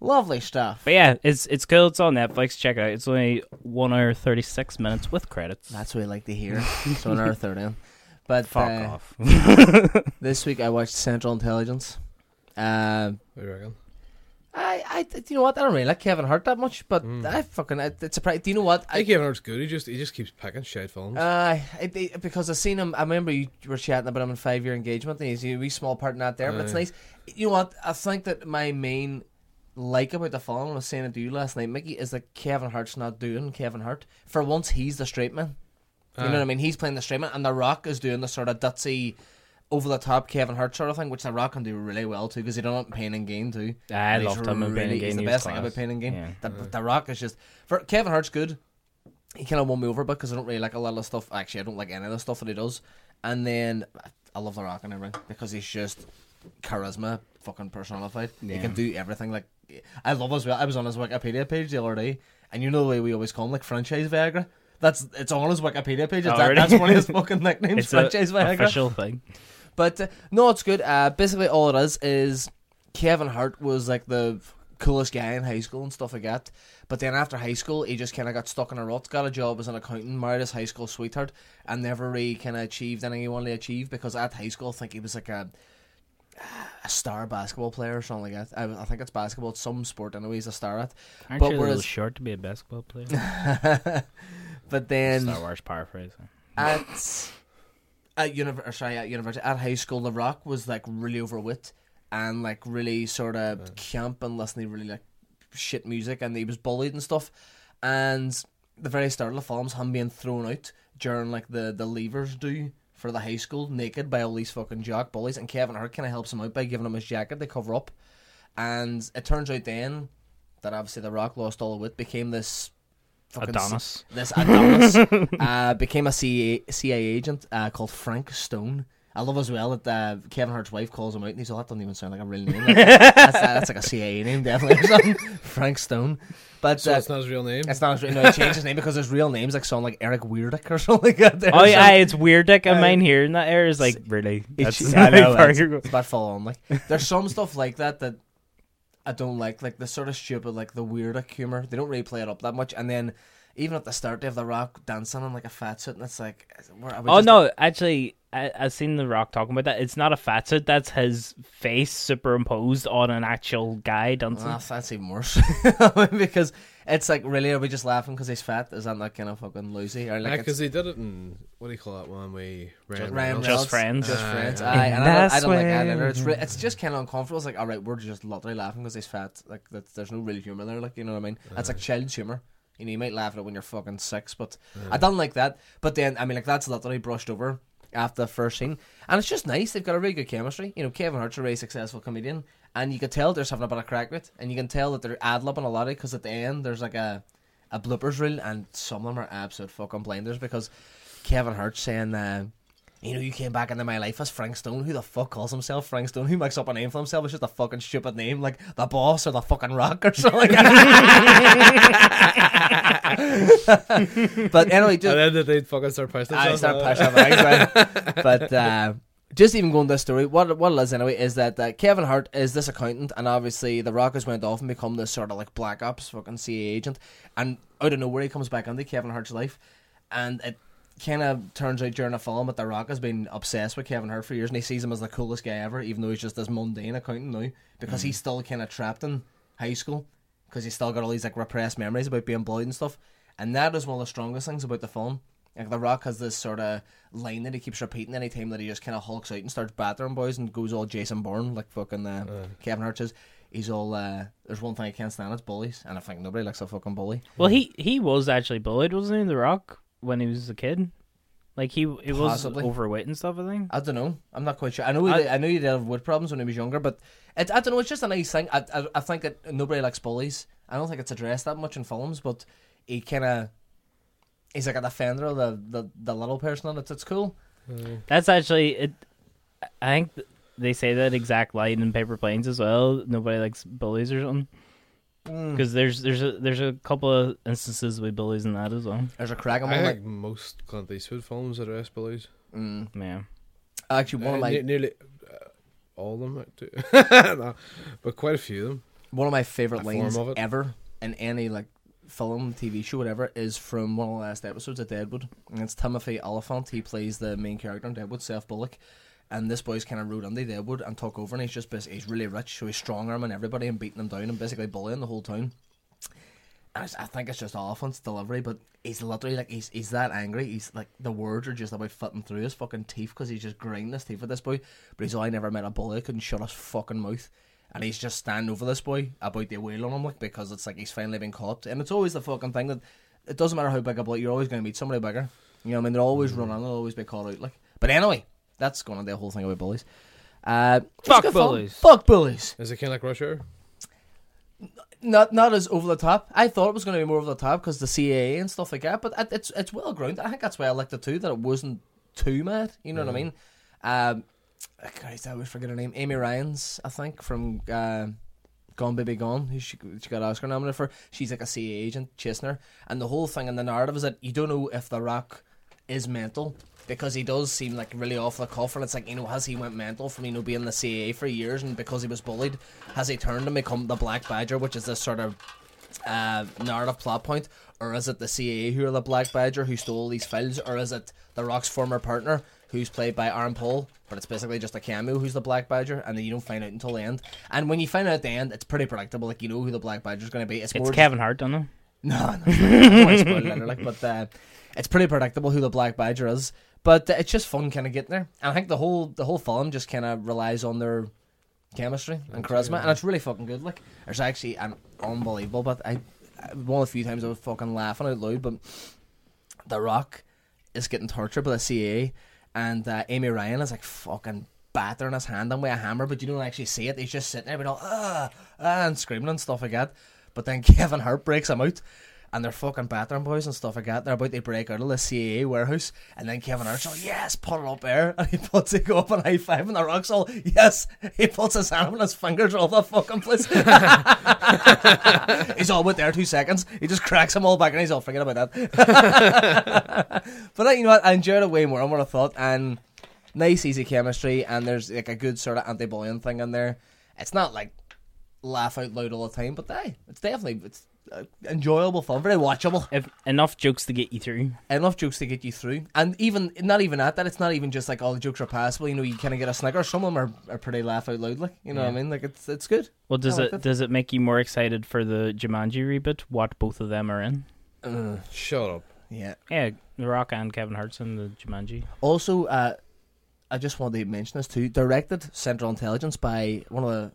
Lovely stuff. But yeah, it's it's cool. It's on Netflix. Check it out. It's only one hour thirty six minutes with credits. That's what I like to hear. so another third in. But Fuck uh, off. this week I watched Central Intelligence. Um, What do you reckon? I, I, do you know what? I don't really like Kevin Hart that much, but Mm. I fucking, I, it's surprising. Do you know what? I think Kevin Hart's good. He just he just keeps picking shit films. Uh, it, it- because I seen him. I remember you were chatting about him in Five Year Engagement, and he's a wee small part in that there. But it's nice. You know what? I think that my main like about the film, I was saying it to you last night, Mickey, is that Kevin Hart's not doing Kevin Hart. For once, he's the straight man. You know what I mean? He's playing the straight man, and The Rock is doing the sort of dutsy, over the top Kevin Hart sort of thing, which The Rock can do really well too, because he done it in Pain and Gain too. I And he's loved him in Pain and really- Gain, He's the he was best thing class. about Pain and Gain. Yeah. The, the Rock is just for Kevin Hart's good. He kind of won me over, but because I don't really like a lot of stuff. Actually, I don't like any of the stuff that he does. And then I love The Rock and everything because he's just charisma, fucking personified. He can do everything. Like I love as well. I was on his Wikipedia page the other day, and you know the way we always call him like franchise Viagra. That's it's on his Wikipedia page. Oh, that, really? that's one of his fucking nicknames, It's a franchise Viagra. official thing. But uh, no, it's good. Uh, basically, all it is is Kevin Hart was like the coolest guy in high school and stuff like that. But then after high school, he just kind of got stuck in a rut. Got a job as an accountant, married his high school sweetheart, and never really kind of achieved anything he wanted to achieve because at high school, I think he was like a a star basketball player or something like that. I, I think it's basketball. It's some sport anyway. He's a star at. Aren't But you a little short to be a basketball player? but then Star Wars paraphrasing. at at univer- or sorry, at university at high school, The Rock was like really overweight and like really sort of camp and listening to really like shit music, and he was bullied and stuff. And the very start of the film's him being thrown out during like the the levers do for the high school naked by all these fucking jock bullies, and Kevin Hart kind of helps him out by giving him his jacket to cover up. And it turns out then that obviously The Rock lost all the weight, became this Adonis. this Adonis uh, became a CIA, CIA agent uh, called Frank Stone. I love as well that uh, Kevin Hart's wife calls him out and he's like, that doesn't even sound like a real name. That's, that's, that's like a CIA name, definitely. Or something. Frank Stone. But so uh, it's not his real name. it's not his real no, he changed his name because his real name's like sound like Eric Weirdick or something like that. Oh yeah, So- it's weird. Like Uh, of mine here in that area is like really. it's, That's I know, far it's, you go. it's about full on. Like, there's some stuff like that that I don't like, like the sort of stupid, like the weirdic humor. They don't really play it up that much. And then even at the start, they have The Rock dancing in like a fat suit, and it's like, where- are we Oh just- no, actually, I I seen the Rock talking about that. It's not a fat suit. That's his face superimposed on an actual guy dancing. Ah, that's even worse because it's like really are we just laughing because he's fat? Is that not kind of fucking loosey or like because it's they did it in what do you call that one? We Ryan Ryan Reynolds. Just Friends. just Aye, friends. aye. Aye, and I don't, I don't like that either. It's re- it's just kind of uncomfortable. It's like all right, we're just literally laughing because he's fat. Like that's, there's no real humor there. Like you know what I mean? That's like child's humor. You know, you might laugh at it when you're fucking six, but I don't like that. But then, I mean, like that's literally brushed over after the first scene, and it's just nice. They've got a really good chemistry. You know, Kevin Hart's a really successful comedian, and you can tell they're having a bit of crack with it, and you can tell that they're ad libbing a lot of it because at the end there's like a a bloopers reel, and some of them are absolute fucking blinders because Kevin Hart's saying. Uh, You know, you came back into my life as Frank Stone. Who the fuck calls himself Frank Stone? Who makes up a name for himself? It's just a fucking stupid name, like the boss or the fucking rock or something. but anyway, just And then they fucking start pushing I start pushing bags, right? But uh, just even going to this story, what what it is anyway is that uh, Kevin Hart is this accountant, and obviously the Rock has went off and become this sort of like black ops fucking CIA agent, and out of nowhere he comes back into Kevin Hart's life, and it kind of turns out during the film that the Rock has been obsessed with Kevin Hart for years, and he sees him as the coolest guy ever, even though he's just this mundane accountant now, because he's still kind of trapped in high school, because he's still got all these like repressed memories about being bullied and stuff, and that is one of the strongest things about the film. Like The Rock has this sort of line that he keeps repeating anytime that he just kind of hulks out and starts battering boys and goes all Jason Bourne like fucking uh, Kevin Hart says. He's all uh, there's one thing I can't stand it's bullies, and I think nobody likes a fucking bully. Well, he he was actually bullied, wasn't he? The Rock when he was a kid, like he it was Possibly. overweight and stuff. I think. I don't know. I'm not quite sure. I know he I- I know he did have wood problems when he was younger, but it, I don't know. It's just a nice thing. I, I I think that nobody likes bullies. I don't think it's addressed that much in films, but he kind of he's like a defender of the, the, the little person, and it's it's cool. Hmm. That's actually it. I think they say that exact line in Paper Planes as well. Nobody likes bullies or something. Mm. Because there's there's a there's a couple of instances with bullies in that as well. There's a cracking I one. think Like, most Clint Eastwood films address bullies. mm, Yeah. actually, one of Uh, my ne- nearly uh, all of them, too. no, but quite a few of them. one of my favorite A form lines of it. ever in any like film, TV show, whatever, is from one of the last episodes of Deadwood, and it's Timothy Olyphant. He plays the main character in Deadwood, Seth Bullock. And this boy's kind of rode under Deadwood and took over, and he's just bas- he's really rich, so he's strong arming everybody and beating them down and basically bullying the whole town. And it's- I think it's just Olyphant's delivery, but he's literally like he's he's that angry. He's like the words are just about fitting through his fucking teeth because he's just grinding his teeth at this boy. But he's all I never met a bully that couldn't shut his fucking mouth. And he's just standing over this boy about the wheel on him like because it's like he's finally been caught. And it's always the fucking thing that it doesn't matter how big a bully you're always going to meet somebody bigger. You know what I mean? They're always mm. running. They'll always be caught out. Like, but anyway, that's going on the whole thing about bullies. Uh, Fuck good fun. bullies. Fuck bullies. Is it kind of like Rush Hour? Not not as over the top. I thought it was going to be more over the top because the CAA and stuff like that. But it- it's it's well grounded. I think that's why I liked it too. That it wasn't too mad. You know what I mean? Um, Christ, I always forget her name. Amy Ryan's, I think, from uh, Gone Baby Gone, who she, she got Oscar nominated for. She's like a CA agent chasing her, and the whole thing in the narrative is that you don't know if The Rock is mental because he does seem like really off the cuff, and it's like you know has he went mental from you know being in the CA for years, and because he was bullied, has he turned and become the Black Badger, which is this sort of uh, narrative plot point, or is it the CAA who are the Black Badger who stole these files, or is it The Rock's former partner who's played by Aaron Paul, but it's basically just a cameo who's the Black Badger, and then you don't find out until the end. And when you find out at the end, it's pretty predictable, like you know who the Black Badger's going to be. It's, It's more Kevin Hart, don't know. no, no, it's not. I don't wanna spoil it, like, but uh, it's pretty predictable who the Black Badger is. But it's just fun, kind of getting there. And I think the whole the whole film just kind of relies on their chemistry and charisma, and it's really fucking good. Like, there's actually an unbelievable. But I, one of the few times I was fucking laughing out loud. But The Rock is getting tortured by the CA, and uh, Amy Ryan is like fucking battering his hand on with a hammer, but you don't actually see it. He's just sitting there, but all ah, ah, and screaming and stuff like that. But then Kevin Hart breaks him out. And they're fucking battering boys and stuff like that. They're about to break out of the CAA warehouse. And then Kevin Hart's all, yes, put it up there. And he puts it go up and high five. And the rock's all, yes. He puts his hand on his fingers all the fucking place. he's all with there two seconds. He just cracks them all back and he's all, forget about that. but uh, you know what? I enjoyed it way more than what I thought. And nice, easy chemistry. And there's like a good sort of anti bullying thing in there. It's not like laugh out loud all the time, but hey, it's definitely it's enjoyable fun, very watchable. If enough jokes to get you through. Enough jokes to get you through, and even not even at that, it's not even just like all the jokes are passable. You know, you kind of get a snicker. Some of them are, are pretty laugh out loud, like you know what I mean. Like it's it's good. Well, does I it like does it make you more excited for the Jumanji reboot? What both of them are in? Uh, Shut up. yeah. Yeah, The Rock and Kevin Hart's in the Jumanji. Also, uh, I just wanted to mention this too. Directed Central Intelligence by one of the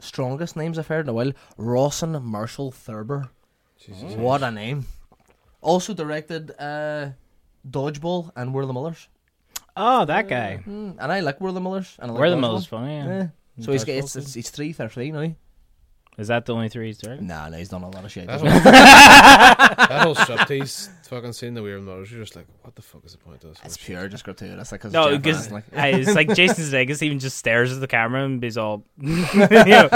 strongest names I've heard in a while, Rawson Marshall Thurber. Jesus. What a name! Also directed uh, Dodgeball and We're the Millers. Oh, that guy. Mm, and I like We're the Millers. And I like Where the Dodgeball. Miller's funny. Yeah. Yeah. So he's, Dodgeball's it's, it's, he's three for three now. Is that the only three he's directed? Nah, no, he's done a lot of shit. That whole, that whole striptease fucking scene that we were in you're just like, what the fuck is the point of this? It's pure just gratuitous. Like, 'cause No, Jeff because Aniston, like, it's like Jason Sudeikis even just stares at the camera and he's all, you know,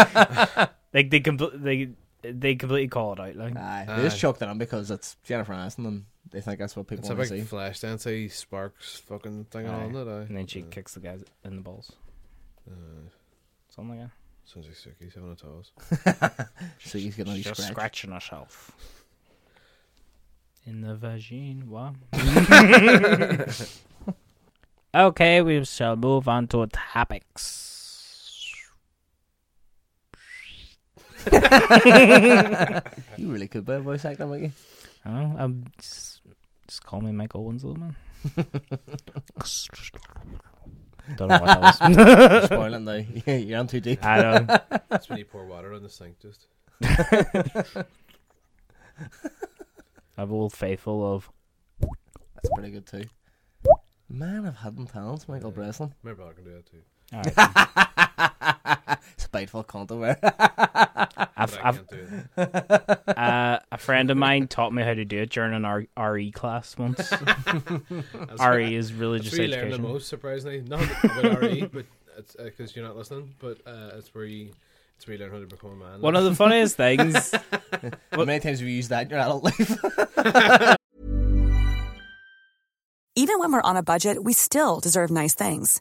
like they compl- they they completely call it out. Like, Aye, they just Aye. chucked it on because it's Jennifer Aniston and they think that's what people It's a want to big see. flash dance, sparks fucking thing Aye. on it. Aye. and then she kicks the guys in the balls, Uh, something like sounds like Suki's having a toss. So he's getting all that. these Just scratch. scratching herself in the vagine. What? okay, we shall move on to topics. You really could be a voice actor, Mikey. I don't know. I'm just, just call me Michael Winslow, man. Don't know what that was. You're spoiling now. You're on too deep. I don't. That's when you pour water on the sink, just. I'm old faithful of. That's pretty good too. Man I've had hidden talents, Michael Breslin. My I can do that too. Alright. Spiteful cunt over. I've, I I've, can't do it. uh, a friend of mine taught me how to do it during an R- RE class once. RE is religious That's where you learn the education. most, surprisingly. Not about RE, but it's because you're not listening. But uh, it's where you, it's where you learn how to become a man. One of the funniest things. How many times have you used that in your adult life? Even when we're on a budget, we still deserve nice things.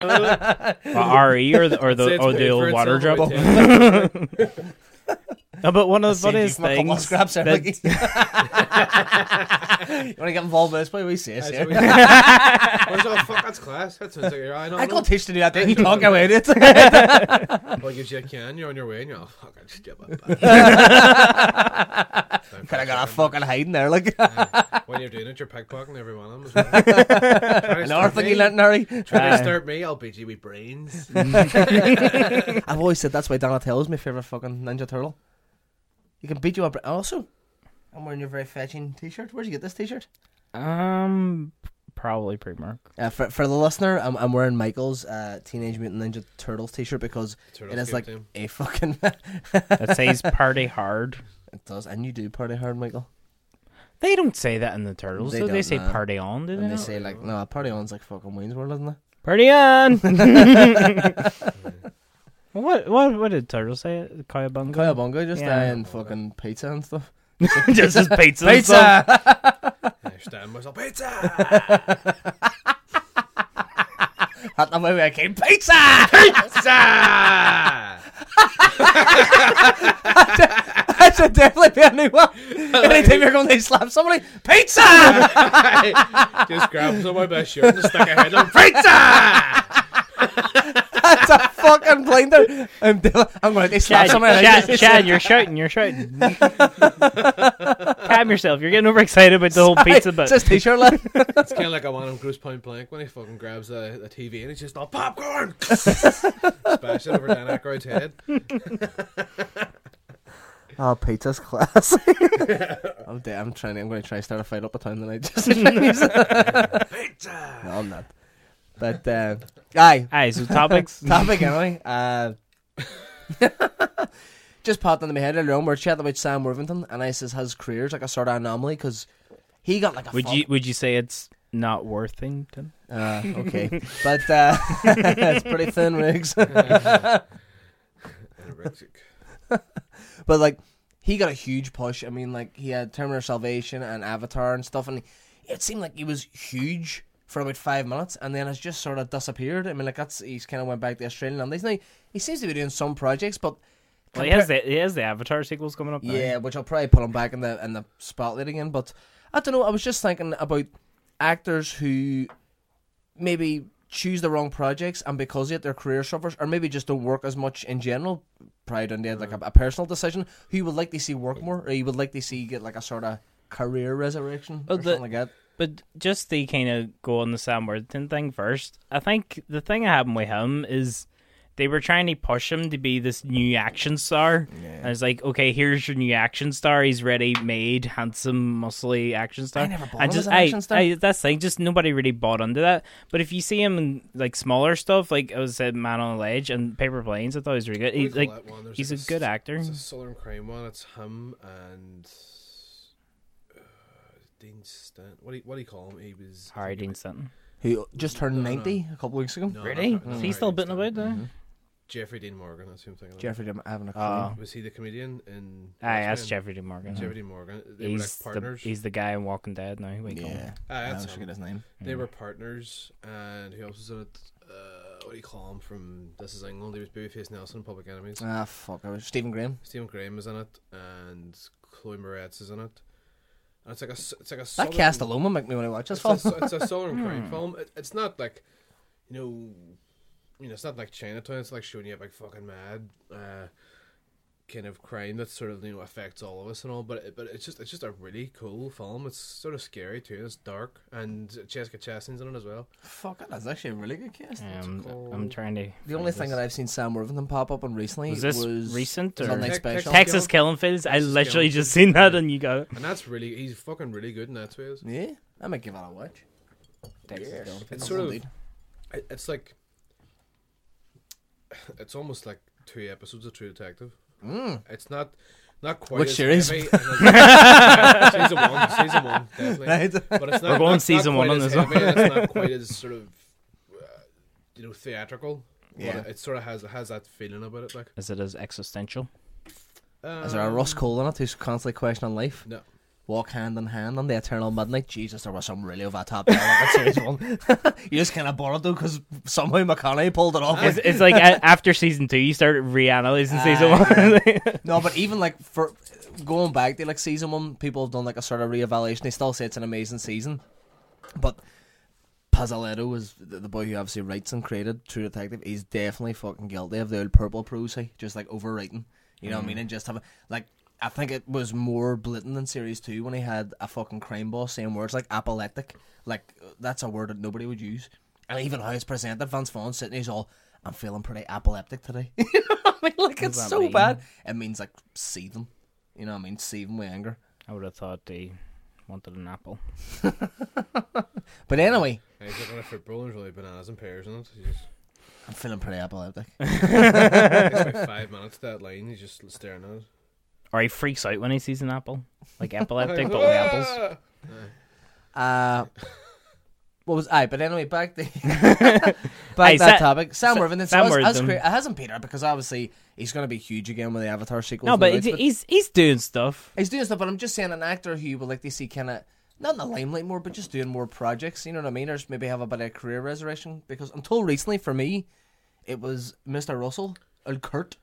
Uh, RE or the or the, or the old water itself drop. By ten. No, but one of the Saved you funniest from a things. scraps there, that- Mikey. you want to get involved with this? Boy, we see us That's here. what we- Where's all fuck? That's class. That sounds like you're I know. I no. got teach to do that. Then you talk away it. Well, gives you a can. You're on your way, and you're like, fuck. I just give up. Could I got a fucking hiding there? Like When you're doing it, you're pickpocketing every one of them. as well. Try to another start thing me. you learnt in Harry. Try to start me, I'll beat you with brains. I've always said that's why Donatello's my favorite fucking Ninja Turtle. He can beat you up. Also, I'm wearing your very fetching T-shirt. Where'd you get this T-shirt? Um, probably Primark. Uh, for for the listener, I'm I'm wearing Michael's uh, Teenage Mutant Ninja Turtles T-shirt because Turtles it is like team. a fucking. That says party hard. it does, and you do party hard, Michael. They don't say that in the Turtles. They though. They say nah. party on, do they? And they not? say like, no, party on's like fucking Wayne's World, isn't it? Party on. what what what did Turtles say? Cowabunga. Cowabunga, just Yeah. uh, and fucking pizza and stuff. Just as pizza. and stuff. I stand myself pizza. That's the way I came. Pizza. pizza. that should definitely be a new one. Anytime you're going to slap somebody, pizza. Just grab somebody my best shirt and stick a head on pizza. That's a fucking blinder. I'm, del- I'm going to slap Chad, somebody. Chad, Chad, you're shouting, you're shouting. Calm yourself. You're getting overexcited about the whole pizza bit. It's just T-shirt lad. It's kind of like I want him Grosse Pointe Blank when he fucking grabs the, the TV and he's just all popcorn. Smash it over Dan Aykroyd's head. Oh, pizza's class. I'm, dead. I'm trying. I'm going to try to start a fight up a town tonight. Just to try and use it. Pizza. no, I'm not. But uh, aye, Aye, so topics. topic anyway. Uh, just popped into my head earlier on. We are chatting about Sam Worthington, and I says his career's like a sort of anomaly because he got like a. Would fuck- you would you say it's not Worthington? Uh, okay, but uh, it's pretty thin, rigs. Anorexic. but like he got a huge push. I mean, like he had Terminator Salvation and Avatar and stuff, and it seemed like he was huge for about five minutes, and then has just sort of disappeared. I mean, like that's he's kind of went back to Australian Indies now. He seems to be doing some projects, but Well, he has the he has the Avatar sequels coming up. now. yeah, which I'll probably put him back in the in the spotlight again. But I don't know. I was just thinking about actors who maybe choose the wrong projects and because of it their career suffers, or maybe just don't work as much in general. Probably down there like a, a personal decision. Who you would like to see work more, or you would like to see get like a sort of career resurrection or the- something like that. But just to kind of go on the Sam Worthington thing first, I think the thing that happened with him is they were trying to push him to be this new action star. And it's like, okay, here's your new action star. He's ready made, handsome, muscly action star. I never bought and just, an action star. I, that's the thing. Just nobody really bought into that. But if you see him in like smaller stuff, like I was said, Man on a Ledge and Paper Planes, I thought he was really good. He, like one? There's he's a like good actor. It's a Southern Crime one. It's him and Dean Stanton. What do you, what do you call him? He was Harry Dean Stanton. Who just turned No, no. ninety a couple weeks ago. No, Really? not- not Is he Harry still Dean bitting about Stanton. there? Jeffrey Dean Morgan. That's who I'm thinking of. Jeffrey Dim having a clue. Oh. Was he the comedian in? Aye, that's X-Men? Jeffrey Dean Morgan. Jeffrey Dean Morgan. They were He's like the, partners. he's the guy in Walking Dead now. What do you call him? yeah, Ah, I that's always forget his name. They were partners, and who else was in it? Uh, what do you call him from This Is England? He was Babyface Nelson in Public Enemies. Ah, fuck! I was Stephen Graham. Stephen Graham is in it, and Chloe Moretz is in it. And it's like a, s- it's like a. That southern- cast alone will make me want to watch this It's film. a, it's a southern crime film. It, it's not like, you know, you know, it's not like Chinatown. It's like showing you like fucking mad, uh, kind of crime that sort of you know affects all of us and all. But it, but it's just it's just a really cool film. It's sort of scary too. It's dark, and Jessica Chastain's in it as well. Fuck, that's actually a really good cast. Um, called- I'm trying to. The only thing that I've seen Sam Worthington pop up on recently Was this was recent or- on Night Special. Texas Texas Killing Fields. I literally Killing just seen that, and you got it. And that's really he's fucking really good in that too. Yeah, I might give that a watch. Texas Yes. Killing It's Oh, sort of indeed. it, it's like it's almost like two episodes of True Detective. Mm. It's not not quite Which as series? heavy as- season one, season one, definitely. Right. But it's not. We're going not- season not one on this one. heavy, and It's not quite as sort of, uh, you know, theatrical. but Yeah. it, it sort of has has that feeling about it. Like, Is it as existential? Is there a Rust Cohle in it who's constantly questioning life? No. Walk hand in hand on the eternal midnight. Jesus, there was some really over top there. Series one. you just kind of borrowed though because somehow McConaughey pulled it off. It's, it's like a, after season two, you start reanalyzing season one. No, but even like for going back to like season one, people have done like a sort of reevaluation. They still say it's an amazing season, but Pizzolatto was the, the boy who obviously writes and created True Detective. He's definitely fucking guilty of the old purple prosy, just like overwriting. You know what I mean? Mm. And just have like. I think it was more blatant in series two when he had a fucking crime boss saying words like apoplectic. Like that's a word that nobody would use. And even how it's presented, Vince Vaughn sitting, he's all, "I'm feeling pretty apoplectic today." you know what I mean? Like it's so mean? bad. It means like seething. You know what I mean? Seething with anger. I would have thought they wanted an apple. But anyway, he's looking at football and there's really bananas and pears in it. He's just I'm feeling pretty apoplectic. it's like five minutes that line. He's just staring at it. Or he freaks out when he sees an apple, like epileptic, but with apples. Uh, what was I? But anyway, back to back Hey, that Sa- topic. Sam Sa- Worthington. Sam So as, as Worthington. crea- it hasn't Peter because obviously he's going to be huge again with the Avatar sequel. No, but it's, he's he's doing stuff. he's doing stuff. But I'm just saying, an actor who you would like to see kind of not in the limelight more, but just doing more projects. You know what I mean? Or just maybe have a bit of career resurrection. Because until recently, for me, it was Mr. Russell or Kurt.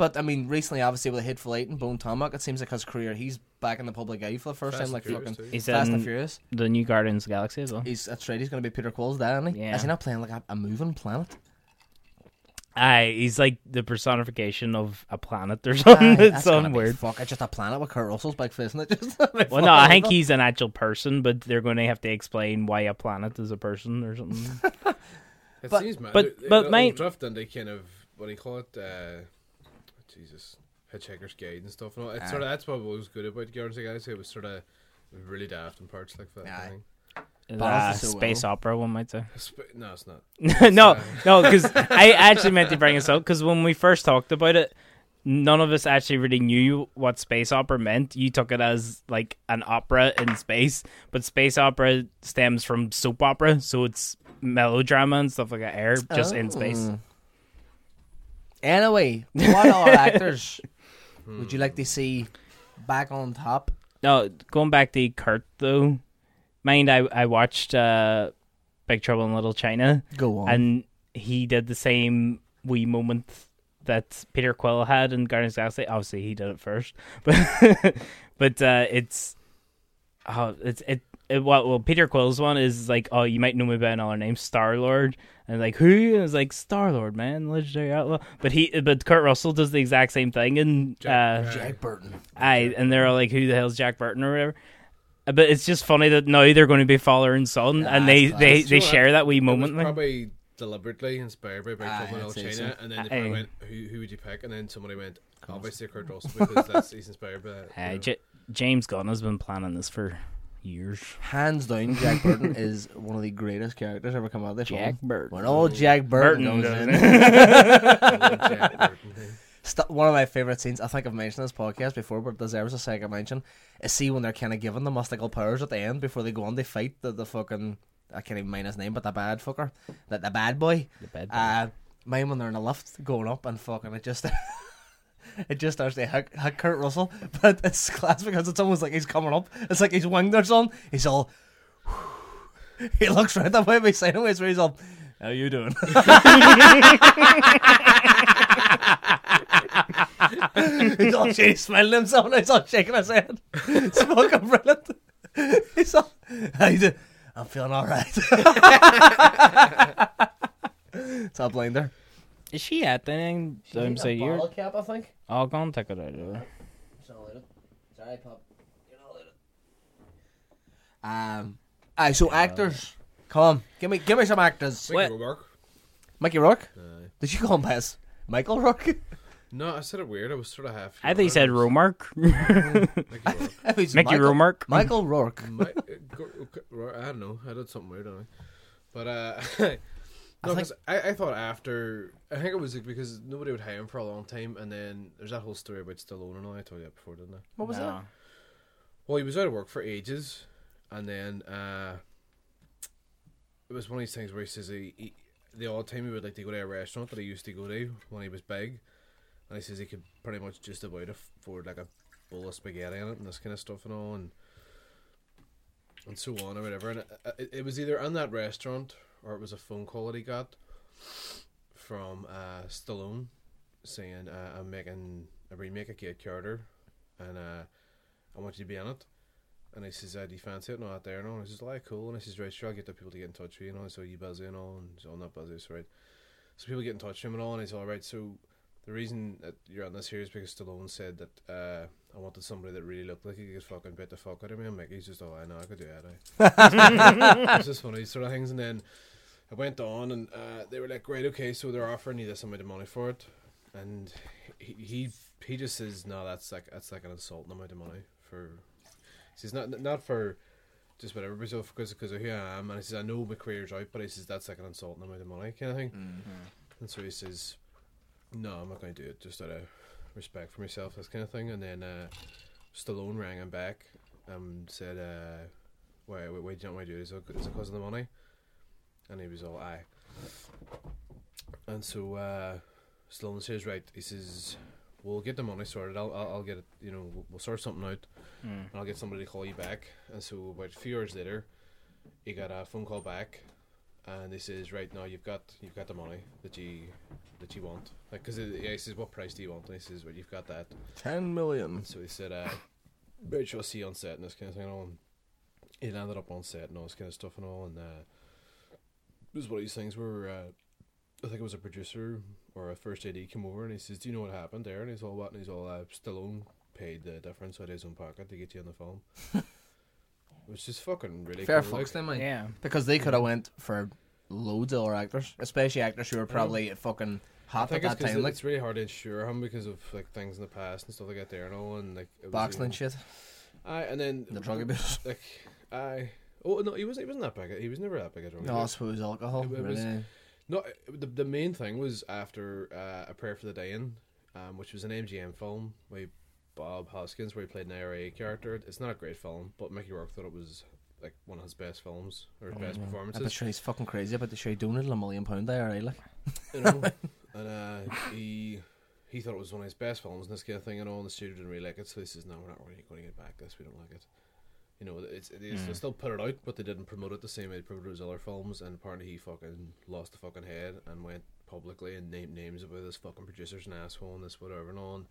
But I mean, recently, obviously, with a Hateful Eight and Bone Tomahawk, it seems like his career, he's back in the public eye for the first Fast time. Like and Furious fucking too. He's Fast and in Furious. the new Guardians of the Galaxy as well. He's that's right. He's going to be Peter Quill's dad, isn't he? Yeah. Is he not playing like a, a moving planet? Aye, he's like the personification of a planet or something. it's that's gonna be weird. Fuck, it's just a planet with Kurt Russell's big face, isn't it? Just Well, no, I think he's an actual person, but they're going to have to explain why a planet is a person or something. It But- seems mad. but- They- but they'll my- drift into kind of what do you call it? Uh, Jesus, Hitchhiker's Guide and stuff. And all. It's sort of that's what was good about Guardians of the Galaxy. It was sort of really daft in parts like that. Aye. I think. Uh, so space well. opera, one might say. Sp- No, it's not. no, no, because I actually meant to bring this up because when we first talked about it, none of us actually really knew what space opera meant. You took it as like an opera in space, but space opera stems from soap opera, so it's melodrama and stuff like that. Air just in space. Anyway, what are actors Would you like to see back on top? No, going back to Kurt though. Mind, I I watched uh, Big Trouble in Little China, Go on. and he did the same wee moment that Peter Quill had in Guardians of the Galaxy. Obviously, he did it first, but but uh, it's oh, it's it. It, well, well, Peter Quill's one is like, oh, you might know me by another name, Star Lord, and like who? And it's like Star Lord, man, legendary outlaw. But he, but Kurt Russell does the exact same thing, and uh, Jack Burton. I and they're all like, "Who the hell's Jack Burton or whatever?" Uh, But it's just funny that now they're going to be father and son, and they That's they, they You what? share that wee It was moment. probably deliberately inspired by Big Aye, Trouble in I'd Little China, so. and then they Aye. probably went, "Who who would you pick?" And then somebody went, "Obviously Kurt Russell because that's he's inspired by that." you Uh. J- James Gunn has been planning this for years. Hands down, Jack Burton is one of the greatest characters ever come out of this Jack film. Burton. When old Jack Burton, Burton goes goes in. Jack Burton, yeah. St- one of my favorite scenes, I think I've mentioned this podcast before, but deserves a second mention, is see when they're kind of given the mystical powers at the end before they go on to fight the, the fucking, I can't even mind his name, but the bad fucker, the, the bad boy. The bad boy. Uh, mine when they're in the lift going up and fucking it just. It just starts to hit, hit Kurt Russell, but it's class because it's almost like he's coming up. It's like he's winged or something. He's all. He looks right that way beside him. Where he's all, "How you doing?" he's all shady, smelling himself, and he's all shaking his head. It's fucking brilliant. He's all, "How you doing?" I'm feeling all right. it's all blinder. Is she at the thing? I'm saying you're cap, I think. All gone. Take it out of her. Sorry, pup. Um, aye, so actors, come on, give me, give me some actors. Mickey What? Rourke. Mickey Rourke. Aye. Did you call him his Michael Rourke? No, I said it weird. I was sort of half. I think he said Romark. Mickey Rourke. He's Mickey Michael, Rourke. Michael Rourke. My, uh, go- go- I don't know. I did something weird on it, but uh, no, think- 'cause I, I thought after I think it was like because nobody would hire him for a long time, and then there's that whole story about Stallone and all. I told you that before, didn't I? What was No. Well, he was out of work for ages, and then uh, it was one of these things where he says he, he the odd time he would like to go to a restaurant that he used to go to when he was big, and he says he could pretty much just about afford like a bowl of spaghetti in it and this kind of stuff and all, and and so on or whatever. And it, it, it was either in that restaurant or it was a phone call that he got from uh, Stallone saying, uh, "I'm making a remake of Get Carter, and uh, I want you to be in it." And he says, uh, "Do you fancy it?" No, out there, no. And he says, "Like, cool." And he says, "Right, sure, I'll get the people to get in touch with you." You know, so you busy and all, and all not busy, so right. So people get in touch with him and all, and he's all right. So the reason that you're on this here is because Stallone said that uh, I wanted somebody that really looked like he could fucking bit the fuck out of me. And Mickey's just, oh, I know, I could do that. It's just funny sort of things. And then I went on, and uh, they were like, right, okay, so they're offering you this amount of money for it, and he he, he just says, no, that's like that's like an insulting amount of money for. He says not not for. Just whatever, because because because of who I am, and he says I know my career's out, but he says that's like an insulting amount of money, kind of thing. And so he says, "No, I'm not going to do it. Just out of respect for myself, this kind of thing." And then uh, Stallone rang him back and said, uh, "Why, why, why do you not want to do it? Is it, is it because of the money?" And he was all, "Aye." And so uh, Stallone says, "Right," he says, "We'll get the money sorted. I'll, I'll, I'll get it. You know, we'll, we'll sort something out, and I'll get somebody to call you back." And so about a few hours later, he got a phone call back and he says, "Right now, you've got you've got the money that you that you want." Like, because yeah, he says, "What price do you want?" And he says, "Well, you've got that." Ten million. So he said, uh, "Right, sure, I'll see you on set and this kind of thing." And all. And he landed up on set and all this kind of stuff and all. And uh, it was one of these things where uh, I think it was a producer or a first AD came over and he says, "Do you know what happened there?" And he's all, "What?" And he's all, uh, "Stallone paid the difference out of his own pocket to get you in the film." Which is fucking really Fair cool, fucks, like. then, mate. Yeah. Because they could have went for loads of other actors, especially actors who were probably fucking I hot at it's that because time, like it's really hard to insure him because of like things in the past and stuff like that there and all and like it was boxing and even- shit. Aye, and then The drug abuse. like I oh no he wasn't he wasn't that big he was never that big a drug No, I suppose alcohol. It- it was- really. No, the the main thing was after uh, a prayer for the dying, um, which was an MGM film by Bob Hoskins where he played an IRA character. It's not a great film, but Mickey Rourke thought it was like one of his best films or his best I bet sure he's fucking crazy about the show doing it a million pound there, right? Like, you know, and uh, he he thought it was one of his best films and this kind of thing and all. And the studio didn't really like it, so he says, "No, we're not really going to get back this. We don't like it." You know, it's they mm. still put it out, but they didn't promote it the same way they promoted his other films. And apparently, he fucking lost the fucking head and went publicly and named names about this fucking producer's an asshole and this whatever and all. And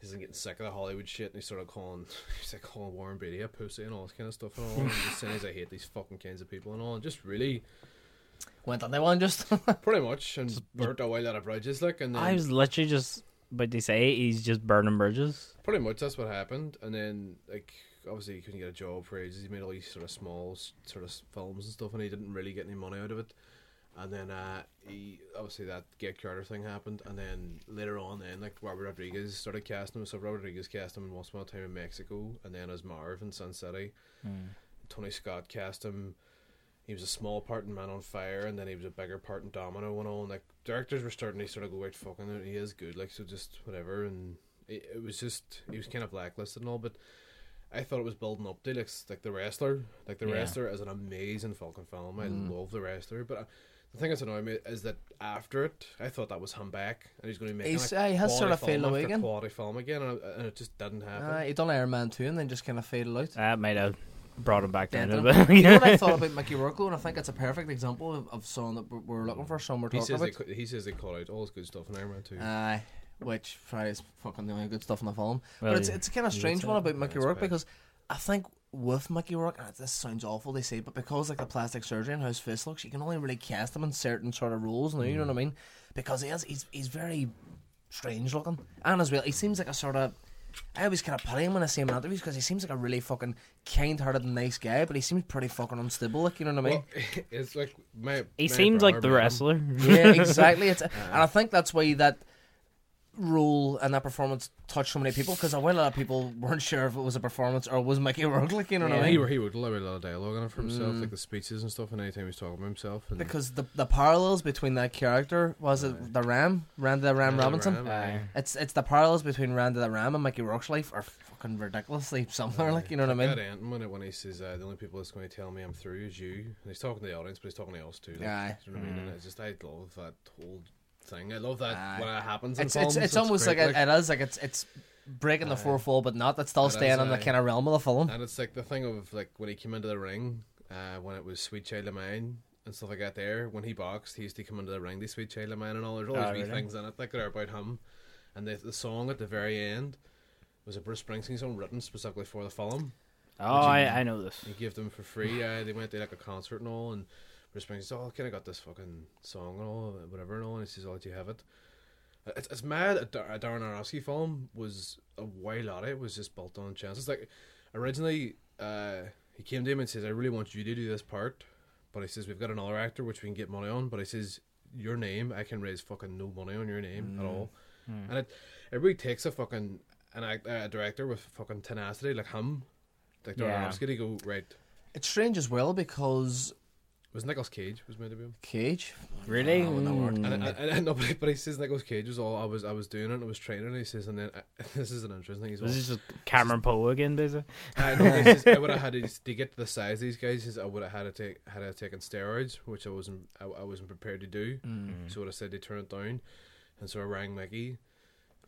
he's getting sick of the Hollywood shit, and he started calling, he's like calling Warren Beatty a pussy and all this kind of stuff and all. and just saying, he's, I hate these fucking kinds of people and all. And just really, Went on that one just. pretty much, and just, burnt a while out of bridges, like. And then I was literally just but they say he's just burning bridges. pretty much that's what happened. And then, like, obviously, he couldn't get a job for ages. He made all these sort of small sort of films and stuff, and he didn't really get any money out of it. And then, uh, he obviously that Get Carter thing happened, and then later on, then like Robert Rodriguez started casting him. So Robert Rodriguez cast him in Once Upon a Time in Mexico, and then as Marv in Sin City. Tony Scott cast him. He was a small part in Man on Fire, and then he was a bigger part in Domino and all. And like directors were starting to sort of go, "Right, fucking, he is good." Like so, just whatever. And it, it was just he was kind of blacklisted and all, but I thought it was building up to like, like the wrestler. Like the Yeah. wrestler is an amazing fucking film. I love the wrestler, but. Uh, the thing that's annoying me is that after it, I thought that was him back, and he's going to be making He's- like, uh, he has quality sort of film faded away after again. Quality film again, and, and it just didn't happen. uh, he done Iron Man 2 and then just kind of faded out. That might have brought him back down a Dented bit. him. you know what I thought about Mickey Rourke, and I think it's a perfect example of, of someone that we're- we're looking for, someone we're he talking says they, about. cut- he says they cut out all his good stuff in Iron Man 2. Aye, which Friday's fucking the only good stuff in the film. Well, but it's yeah. it's a kind of strange say. one about Mickey That's Rourke because I think with Mickey Rourke, and this sounds awful to say, but because like the plastic surgery and how his face looks, you can only really cast him in certain sort of roles now. You know what I Mm. mean? Because he is he's he's very strange looking, and as well, he seems like a sort of. I always kind of pity him when I see him in interviews because he seems like a really fucking kind-hearted nice guy, but he seems pretty fucking unstable. Like you know what I mean? Well, it's like my. he my seems like the brother, man. wrestler. yeah, exactly. It's, and I think that's why that role and that performance touched so many people because a lot of people weren't sure if it was a performance or was Mickey Rourke. Like, you know what I He, mean? he he would love a lot of dialogue in it for himself, like the speeches and stuff, and anytime he's talking about himself. And Because the the parallels between that character was it the Ram, Randy the Ram Randy Robinson. Ram, aye. It's it's the parallels between Randy the Ram and Mickey Rourke's life are fucking ridiculously similar. Like you know what I mean? That end when, it, when he says uh, the only people that's going to tell me I'm through is you, and he's talking to the audience, but he's talking to us too. Like, Aye. do you know what I mean? And it's just I love that whole thing. I love that Aye. when it happens. In It's films, it's it's almost like, great, it, it is like it's it's breaking the fourth wall, but not. It's still It staying is, in the kind of realm of the film. And it's like the thing of like when he came into the ring, uh, when it was Sweet Child of Mine and stuff like that. There, when he boxed, he used to come into the ring, the Sweet Child of Mine, and all. There's all Ah, these wee really? things in it like that are about him. And the the song at the very end was a Bruce Springsteen song written specifically for the film. Oh, I, I know this. He gave them for free. Uh, they went to like a concert and all, and Bruce Springsteen said, "Oh, kind of got this fucking song and all, whatever and all." And he says, "Oh, do you have it?" Uh, It's, it's mad. A, Darren Aronofsky film was a while at it. It was just built on chances. Like originally, uh, he came to him and says, "I really want you to do this part," but he says, "We've got another actor which we can get money on." But he says, "Your name, I can raise fucking no money on your name at all." And it it really takes a fucking an act, a director with fucking tenacity like him, like Darren Yeah. Aronofsky to go right. It's strange as well because Was Nicolas Cage was meant to be him. Cage. Really? Oh, no word. Mm. And, and, and nobody, but he says Nicolas Cage was all I was. I was doing it. and I was training. And he says, and then uh, this is an interesting thing. He's Was well, this is just Cameron Poe again, basically? I, know, he says, I would have had to, to get to the size of these guys. He says I would have had to take had to taken steroids, which I wasn't. I, I wasn't prepared to do. So what I said they turn it down, and so I rang Mickey,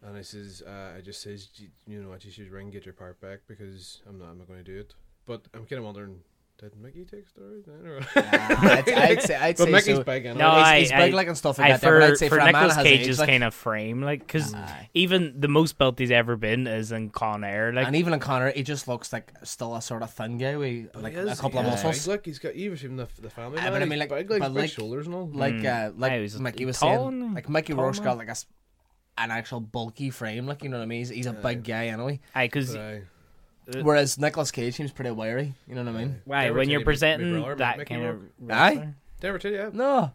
and I says uh, I just says "You- you know what you should ring get your part back because I'm not I'm not going to do it. But I'm kind of wondering. Did Mickey take steroids then? Or? I'd, I'd say I'd but say Mickey's so. big anyway. No, he's, I- he's I- big like and stuff like I, that. there, but I'd say for for, a man Nicolas Cage's like, kind of frame, like, because even the most built he's ever been is in Con Air. Like, and even in Con Air, he just looks like still a sort of thin guy with like He a is- couple of muscles. big, Look, he's got even even the the family. Ah, man, but I he's mean, like- big, like, but big like- shoulders and all. Like uh, like Aye, he's Mickey was tall, saying, like Mickey Tall Rourke's man. got like a s- an actual bulky frame, like you know what I mean. He's, he's a big guy anyway. aye, because But, Whereas Nicolas Cage seems pretty wiry. You know what I mean? why when you're presenting brother, that Mickey kind of Aye. wrestler. Never too, yeah. No,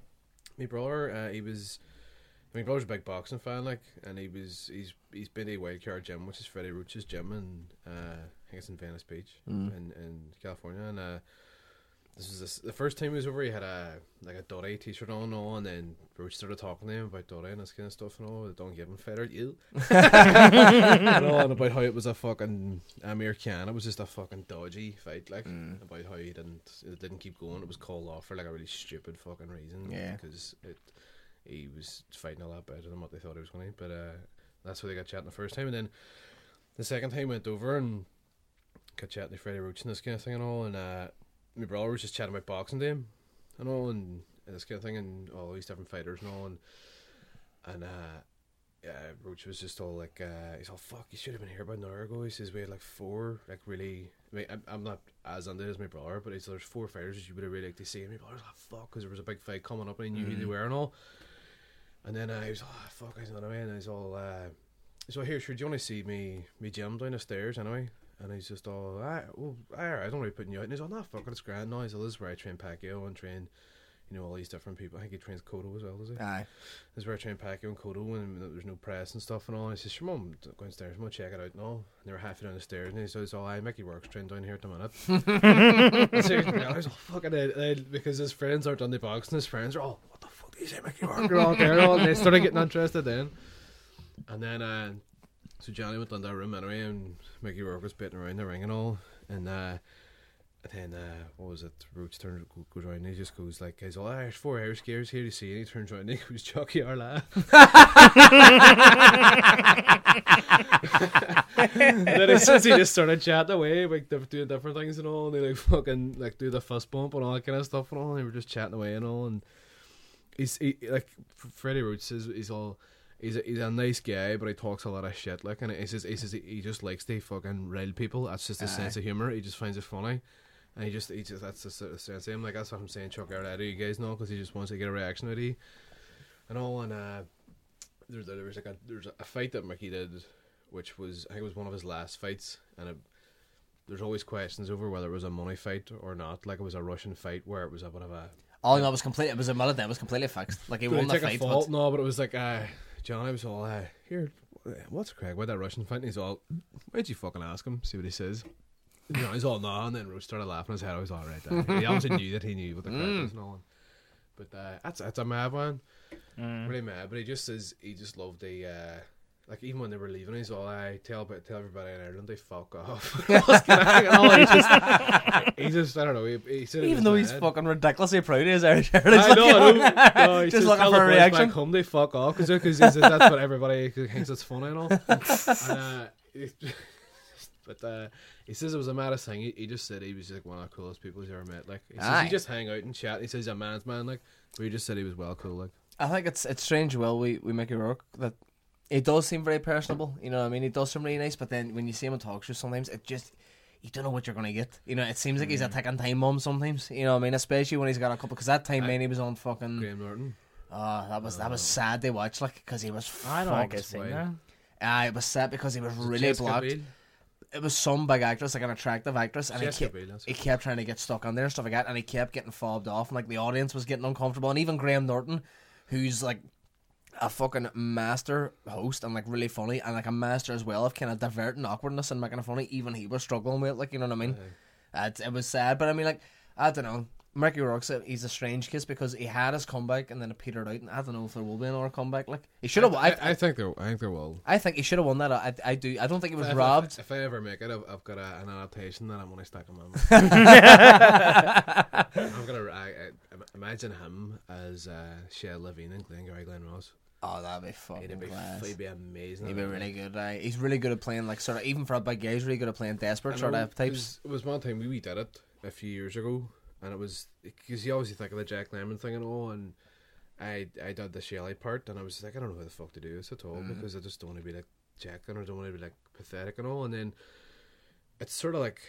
My brother, uh, he was. My brother's a big boxing fan, like, and he was. He's he's been to Wildcard Gym, which is Freddie Roach's gym, and uh, I think it's in Venice Beach, in in California. And uh, this was this, the first time he was over. He had a like a Dottie t-shirt on, and all, and then Roach started talking to him about Dottie and this kind of stuff, and all. Don't give him fighter, you. and all, and about how it was a fucking Amir Khan. It was just a fucking dodgy fight, like about how he didn't it didn't keep going. It was called off for like a really stupid fucking reason. Yeah. because it he was fighting a lot better than what they thought he was going to. But uh, That's why they got chatting the first time, and then the second time went over and got chatting to Freddie Roach and this kind of thing and all, and uh, my brother was just chatting about boxing to him and all, and, and this kind of thing, and all these different fighters and all, and and uh, yeah, Roach was just all like, uh, he's all fuck, you should have been here about an hour ago. He says we had like four, like really. I mean, I'm, I'm not as under as my brother, but he's there's four fighters you would have really liked to see. And my brother's like, fuck, because there was a big fight coming up and he knew who they were and all. And then uh, he was, oh fuck, I don't know, and he's all, uh, so here, sure, do you want to see me, me gym down the stairs anyway? And he's just all, ah, well, alright, I don't really putting you out. And he's all, nah, fuck it, it's grand. No, he's all, this is where I train Pacquiao and train, you know, all these different people. I think he trains Cotto as well, does he? Aye. This is where I train Pacquiao and Cotto and there's no press and stuff and all. And he says, sure, mum, go downstairs, mum, check it out and all. And they were halfway down the stairs and he says, oh, I Mickey Rourke's train down here at the minute. Seriously, I was all fucking, uh, because his friends aren't on the box and his friends are all, what the fuck do you say, Mickey Rourke? They're all there, all, and they started getting interested then. And then, uh, so Johnny went down that room anyway, and Mickey Rourke was bitten around the ring and all. And uh, then, uh, what was it? Roach turns go- goes around and he just goes like, "He's all, there's four air scares here to see." And he turns around and he goes, "Chucky Arla." and then he says he just started chatting away, like doing different things and all. And they like fucking like do the fist bump and all that kind of stuff and all. And they were just chatting away and all. And he's he, like Freddie Roach says he's all he's a, he's a nice guy, but he talks a lot of shit. Like, and he says he says he just likes to fucking rail people. That's just his sense of humor. He just finds it funny, and he just he just that's the sort of sense of him. Like that's what I'm saying. Chuck Arletta, you guys know, because he just wants to get a reaction out of you, and all. And uh, there's there was like a there's a fight that Mickey did, which was I think it was one of his last fights, and it, there's always questions over whether it was a money fight or not. Like it was a Russian fight where it was a bit of a All I know was complete. It was a minute. It was completely fixed. Like he won he the fight. a fault? But No, but it was like, uh, Johnny was all, uh, here, what's Craig? Why that Russian fight? And he's all, why'd you fucking ask him? See what he says. And Johnny's all, no, and then Rose started laughing his head. I was all right there. He obviously knew that he knew what the crack was and all. But uh, that's that's a mad one, really mad. But he just says he just loved the. Uh, like even when they were leaving, he's all, "I tell but tell everybody in Ireland they fuck off." And all, he just, he just, I don't know. He, he said even though he's mad. fucking ridiculously proud of his Irish heritage, I know, I know. No, he just says, looking for a reaction. Back home, they fuck off because that's what everybody thinks it's funny and all. and, uh, it- but uh, he says it was a mad thing. He, he just said he was like one of the coolest people he's ever met. Like he says Aye. he just hang out and chat. He says he's a man's man. Like, but he just said he was well cool. Like, I think it's it's strange. Well, we we make it work that it does seem very personable. You know, what I mean, it does seem really nice. But then when you see him in talk shows, sometimes it just you don't know what you're gonna get. You know, it seems like he's a ticking time bomb sometimes. You know, what I mean, especially when he's got a couple. Because that time, man, he was on fucking. Graham Norton. Oh, that was that was sad to watch. Like, because he was. I don't think fucked. Seen that. Ah, it was sad because he was really Jessica blocked. Biel. It was some big actress, like an attractive actress, and he kept, Biel, he kept trying to get stuck on there and stuff like that, and he kept getting fobbed off, and like the audience was getting uncomfortable, and even Graham Norton, who's like a fucking master host and like really funny, and like a master as well of kind of diverting awkwardness and making it funny, even he was struggling with it, like you know what I mean? Uh, it, it was sad, but I mean, like I don't know. Mercury Rourke's a, he's a strange case because he had his comeback and then it petered out, and I don't know if there will be another comeback. Like he should have. I, I, I think there. I think there will. I think he should have won that. I, I do. I don't think he was If- robbed. If, I ever make it, I've, I've got a, an adaptation that I'm going to stack him on. I'm gonna I, I, imagine him as uh, Shelley Levine and Glengarry Glen Ross. Oh, that'd be fucking He'd be, class. he'd be amazing. He'd be really good. Uh, he's really good at playing like sort of even for a big guy. He's really good at playing desperate sort of types. it was one time we, we did it a few years ago, and it was because you obviously think of the Jack Lemmon thing and all, and I I did the Shelley part, and I was like, I don't know how the fuck to do this at all Mm-hmm. because I just don't want to be like Jack and I don't want to be like pathetic and all, and then it's sort of like.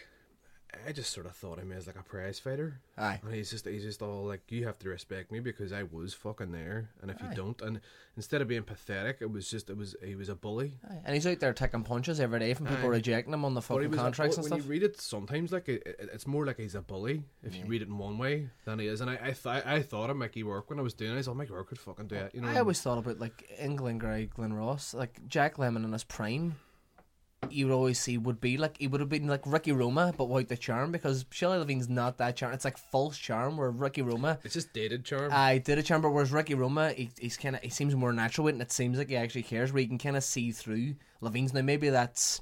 I just sort of thought him as like a prize fighter. Aye. And he's just he's just all like, you have to respect me because I was fucking there, and if Aye. you don't, and instead of being pathetic, it was just it was he was a bully. Aye. And he's out there taking punches every day from people Aye. rejecting him on the fucking a contracts and when stuff. you read it, sometimes like it, it- it's more like he's a bully if you read it in one way than he is. And I I, th- I thought of Mickey Rourke when I was doing it. I thought Mickey Rourke could fucking do it. You know, I always thought about like England Gray, Glen Ross, like Jack Lemmon in his prime. You would always see would be like he would have been like Ricky Roma, but without the charm because Shelley Levine's not that charm. It's like false charm where Ricky Roma. it's just dated charm. I did a charm, but whereas Ricky Roma, he, he's kind of he seems more natural with it, and it seems like he actually cares. Where you can kind of see through Levine's now. Maybe that's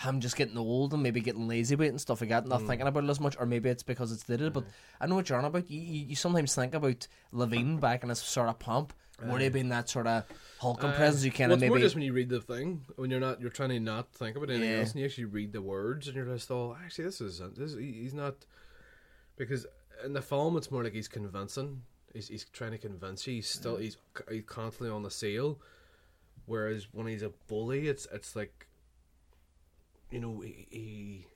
him just getting old and maybe getting lazy with it and stuff like that, not mm. thinking about it as much, or maybe it's because it's dated. But mm. I know what you're on about. You, you, you sometimes think about Levine back in his sort of pomp, would have been that sort of Hulk Uh, presence? You kind of it's more maybe just when you read the thing when you're not you're trying to not think about anything Yeah. else and you actually read the words and you're just oh actually this is this he's not because in the film it's more like he's convincing he's, he's trying to convince you he's still he's, he's constantly on the sale whereas when he's a bully it's it's like you know he, he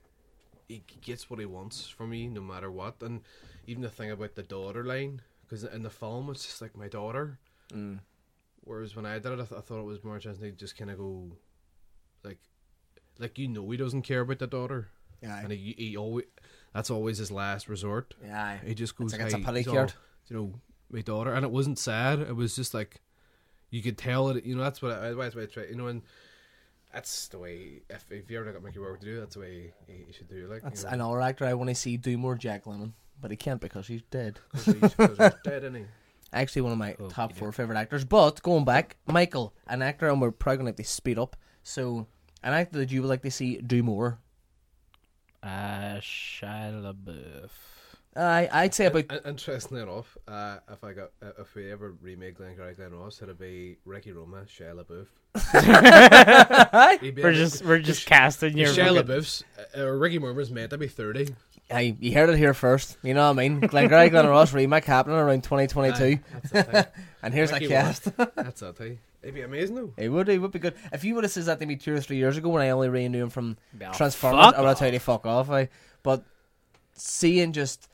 he gets what he wants from me no matter what and even the thing about the daughter line because in the film it's just like my daughter Mm. Whereas when I did it, I, th- I thought it was more interesting to just kind of go, like, like you know, he doesn't care about the daughter, Yeah. and he, he always that's always his last resort. Yeah. He just goes, like it's a "Hey, pity so, you know, my daughter, and it wasn't sad. It was just like you could tell it. You know, that's what I, that's what I try. You know, and that's the way. If, if you ever got Mickey Rourke to do, that's the way he, he should do. it, Like, That's you know, another actor I want to see do more Jack Lemmon, but he can't because he's dead. 'cause he's, 'cause he's dead, isn't he? Actually, one of my top four favorite actors. But going back, Michael, an actor, and we're probably going to have to speed up. So, an actor that you would like to see do more. Uh, Shia LaBeouf. I I'd say about In- Interestingly enough, uh, if I got uh, if we ever remake Glengarry Glen Ross, it'd be Ricky Roma, Shia LaBeouf. We're just we're just casting your. Shia fucking- LaBeouf's uh, Ricky Roma's meant to be thirty. Hey, you heard it here first. You know what I mean? Glengarry Glen Ross remake happening around 2022. Aye, that's and here's Ricky a cast. That's that thing. It'd be amazing though. it would, it would be good. If you would have said that to me two or three years ago when I only really knew him from Transformers, I would have told you fuck off. I, but seeing just.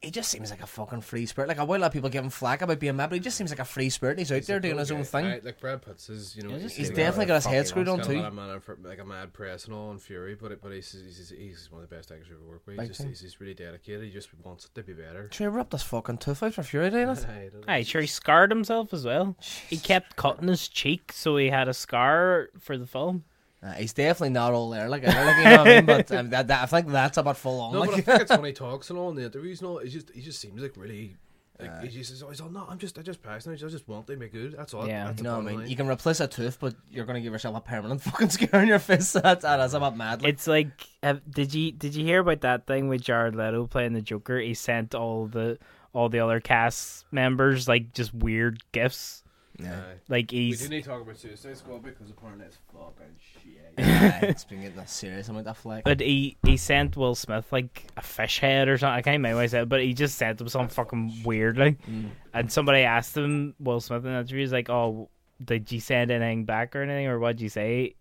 He just seems like a fucking free spirit. Like, a while a lot of people give him flack about being mad, but he just seems like a free spirit. He's out there doing his own thing. Aye, like Brad Pitt's is, you know, Yeah, just He's definitely got his head screwed on got a too. man for, like a mad press and all and fury, but it, but he's, he's he's one of the best actors I've ever worked with. He's just he's, he's really dedicated. He just wants it to be better. Trey ripped his fucking tooth out for Fury Day, innit? Aye, don't know. Aye, sure, he scarred himself as well. He kept cutting his cheek, so he had a scar for the film. Uh, he's definitely not all there, like, like you know what I mean? But um, that, that, I think that's about full on. No, but I like. think it's when he talks and all in the interviews and all. He just he just seems like really. Like, he just says, "Oh, he's all, no, I'm just, I just passionate. I just want to make good. That's all. Yeah. that's You know what I mean? line." You can replace a tooth, but you're going to give yourself a permanent fucking scar on your face. That's, that's about mad. Like, It's like, uh, did you did you hear about that thing with Jared Leto playing the Joker? He sent all the all the other cast members like just weird gifts. Aye. Like We he's do need to talk about Suicide Squad because apparently it's fucking shit. yeah, it's been getting a serious amount of flack. But he he sent Will Smith like a fish head or something. I can't remember what he said, but he just sent him something fucking weird. Like, mm. and somebody asked him Will Smith in the interview, he's like, "Oh, did you send anything back or anything, or what'd you say?"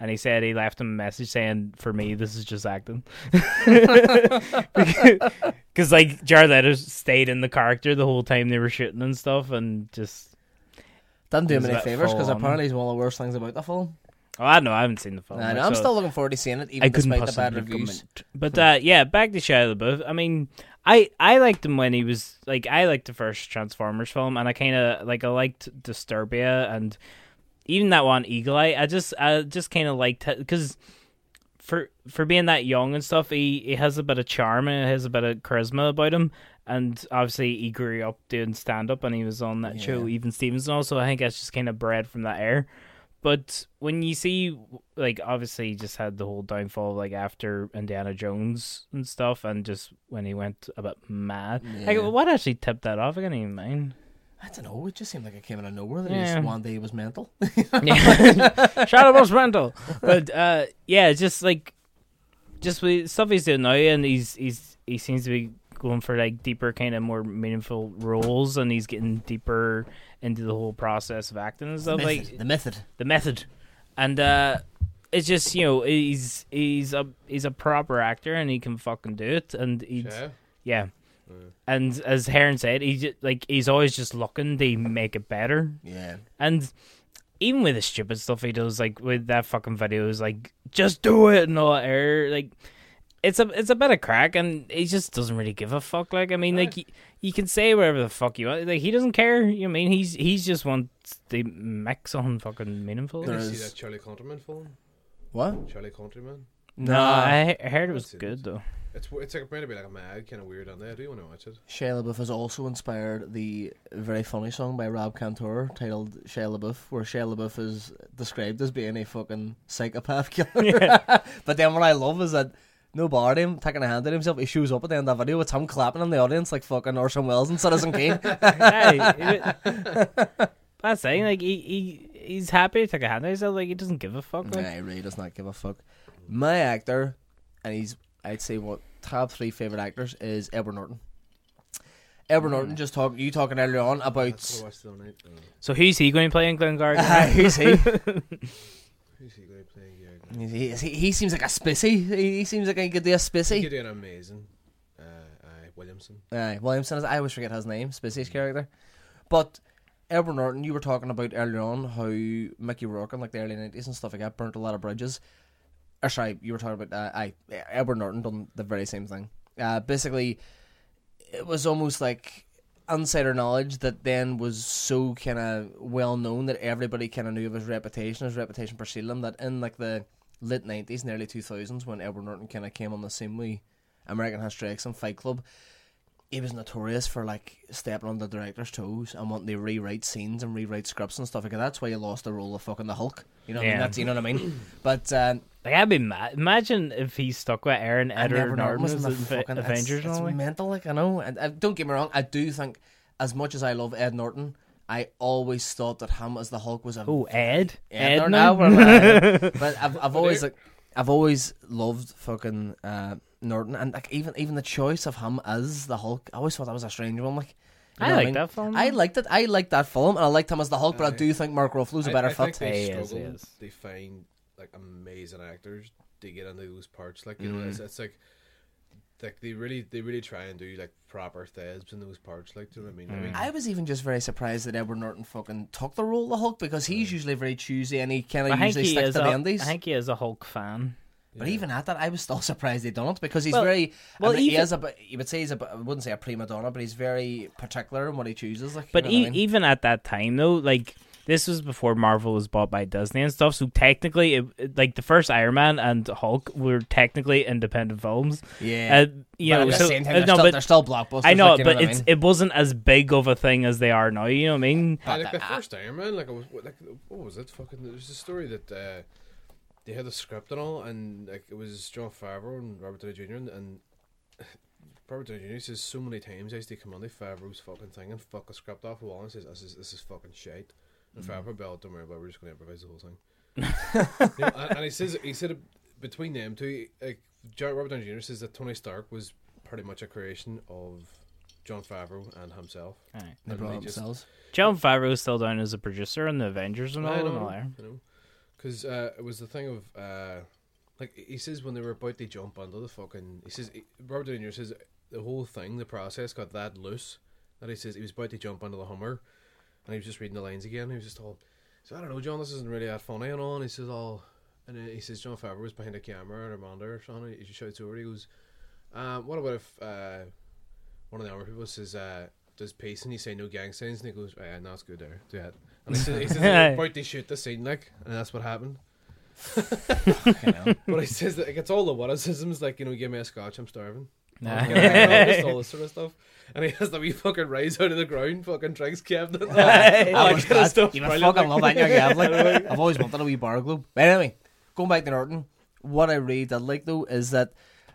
And he said he left him a message saying, "For me, this is just acting." Because like Jared Leto stayed in the character the whole time they were shooting and stuff, and just Doesn't do him any favours because apparently he's one of the worst things about the film. oh, I don't know, I haven't seen the film. Like, no, I'm so- still looking forward to seeing it, even I couldn't despite the bad possibly reviews. comment. But uh, yeah, back to Shia LaBeouf. I mean, I I liked him when he was like I liked the first Transformers film, and I kind of like I liked Disturbia and even that one Eagle Eye. I just I just kind of liked because for for being that young and stuff, he he has a bit of charm and he has a bit of charisma about him. And obviously, he grew up doing stand up, and he was on that show, Even Stevens, and also I think that's just kind of bred from that air. But when you see, like, obviously, he just had the whole downfall, like, after Indiana Jones and stuff, and just when he went a bit mad. Like, what actually tipped that off? I can't even mind. I don't know. It just seemed like it came out of nowhere that he Yeah. just one day he was mental. Yeah. Shadow was rental. But, uh, yeah, just like, just with stuff he's doing now, and he's, he's, he seems to be going for, like, deeper, kind of more meaningful roles, and he's getting deeper into the whole process of acting and stuff. like, Method, the method. the method, and uh, it's just you know he's he's a he's a proper actor and he can fucking do it, and he's Yeah. yeah. And as Heron said, he's ju- like he's always just looking to make it better, Yeah. and even with the stupid stuff he does, like with that fucking video, is like just do it and all that air, like. It's a it's a bit of crack, and he just doesn't really give a fuck. Like I mean, like you, you can say whatever the fuck you want. Like he doesn't care. You know what I mean he's he's just wants the make something fucking meaningful. Did you see that Charlie Countryman film? What? Charlie Countryman. No, I he- heard it was That's it. good though. It's it's like meant to be like a mad kind of weird on there. I do want to watch it. Shia LaBeouf has also inspired the very funny song by Rob Cantor titled Shia LaBeouf, where Shia LaBeouf is described as being a fucking psychopath killer. but then what I love is that no bar to him, taking a hand at himself. He shows up at the end of the video with him clapping in the audience like fucking Orson Welles and Citizen Kane. Hey, it- that's saying like he, he he's happy to take a hand at himself. Like he doesn't give a fuck. Like. Nah, he really does not give a fuck. My actor, and he's I'd say what top three favorite actors is Edward Norton. Edward Norton just talk you talking earlier on That's what I about watched the other night. So who's he going to play in Glengarry? uh, who's he? who's he going to play? Yeah, he, he? He seems like a Spacey. He, he seems like he could do a he Spacey. could do an amazing. Uh, uh, Williamson. Aye, Williamson is. I always forget his name, Spacey's character. But Edward Norton, you were talking about earlier on how Mickey Rourke in like the early nineties and stuff like that burnt a lot of bridges. Or sorry, you were talking about uh, I Edward Norton done the very same thing. Uh, basically, it was almost like insider knowledge that then was so kind of well known that everybody kind of knew of his reputation. His reputation preceded him. That in like the late nineties and early two thousands, when Edward Norton kind of came on the scene with American History X and Fight Club, he was notorious for like stepping on the director's toes and wanting to rewrite scenes and rewrite scripts and stuff like that. That's why he lost the role of fucking the Hulk. You know what I mean? Yeah. That's you know what I mean. But um, Like I'd be mad. Imagine if he stuck with Aaron Edward Norton was as in the the fucking Avengers It's, it's mental, like I know. And uh, don't get me wrong, I do think as much as I love Ed Norton, I always thought that him as the Hulk was a Oh, Ed. Ed Ed Norton. now? Well, but I've I've always like I've always loved fucking uh, Norton, and like even even the choice of him as the Hulk, I always thought that was a strange one. Like, you I know what like mean? that film. I liked it. I liked that film, and I liked him as the Hulk. But I Aye. do think Mark Ruffalo's a I- better I, think fit. they He is, he struggle. is. They find like amazing actors to get into those parts. Like you know, Mm. it's, it's like like they really they really try and do like proper thebs in those parts. Like do you know what I mean? I Mm. mean, I was even just very surprised that Edward Norton fucking took the role of the Hulk because he's usually very choosy and he kind I of usually he sticks is. to the A, I Indies. think he is a Hulk fan. But even at that, I was still surprised they done it because he's Well- very. well, I mean, he even- is a. bit- You would say he's a. bit- wouldn't say a prima donna, but he's very particular in what he chooses. Like, you But know e- what I mean? even at that time, though, like this was before Marvel was bought by Disney and stuff. So technically, it, it- like the first Iron Man and Hulk were technically independent films. yeah, Uh, you but know, at the so same time, uh, they're, no, still, but they're still blockbusters. I know, like, you but what I mean? it wasn't as big of a thing as they are now. You know what I mean? I like the first Iron Man. Like, was like, what was it? Fucking, there's a story that uh, they had a script and all, and like it was Jon Favreau and Robert Downey Jr. and, and Robert Downey Jr. says so many times I used to come on to Favreau's fucking thing and fuck a script off the wall and says this is this is fucking shit. And Favreau, Bell, don't worry about, it, we're just going to improvise the whole thing. You know, and, and he says he said between them two, like Jon, Robert Downey Jr. says that Tony Stark was pretty much a creation of Jon Favreau and himself. Aye. They And brought they just- themselves. Jon Favreau is still down as a producer in the Avengers and all. I and know, all there. I know, because uh, it was the thing of uh, like he says when they were about to jump onto the fucking. He says Robert Downey Jr. says the whole thing, the process got that loose that he says he was about to jump onto the Hummer, and he was just reading the lines again. He was just all, so I don't know, Jon, this isn't really that funny and all. And he says all, and then he says Jon Favreau was behind the camera and Amanda or something. He just shouts over. He goes, um, "What about if uh, one of the other people says." Uh, does pace and you say no gang signs and he goes, yeah, no, it's good there. Do that. And he says, he says about to shoot the scene like, and that's what happened. but he says that like, it's all the whatisms, like you know, give me a scotch, I'm starving. Nah. All this sort of stuff. And he has the wee fucking rise out of the ground, fucking drinks kept it. I was that kind of glad. stuff. You would fucking love that in your gav. I've always wanted a wee bar globe. But anyway, going back to Norton, what I really did like though is that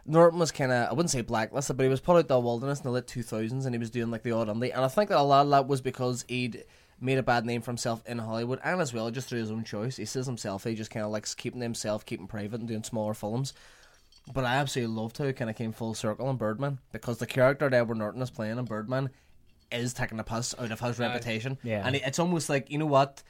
Norton was kind of I wouldn't say blacklisted, but he was put out the wilderness in the late two thousands, and he was doing like the odd indie, and I think that a lot of that was because he'd made a bad name for himself in Hollywood, and as well just through his own choice. He says himself he just kind of likes keeping himself, keeping private, and doing smaller films. But I absolutely loved how it kind of came full circle in Birdman because the character that Edward Norton is playing in Birdman is taking a piss out of his reputation. Yeah. And it's almost like, you know what?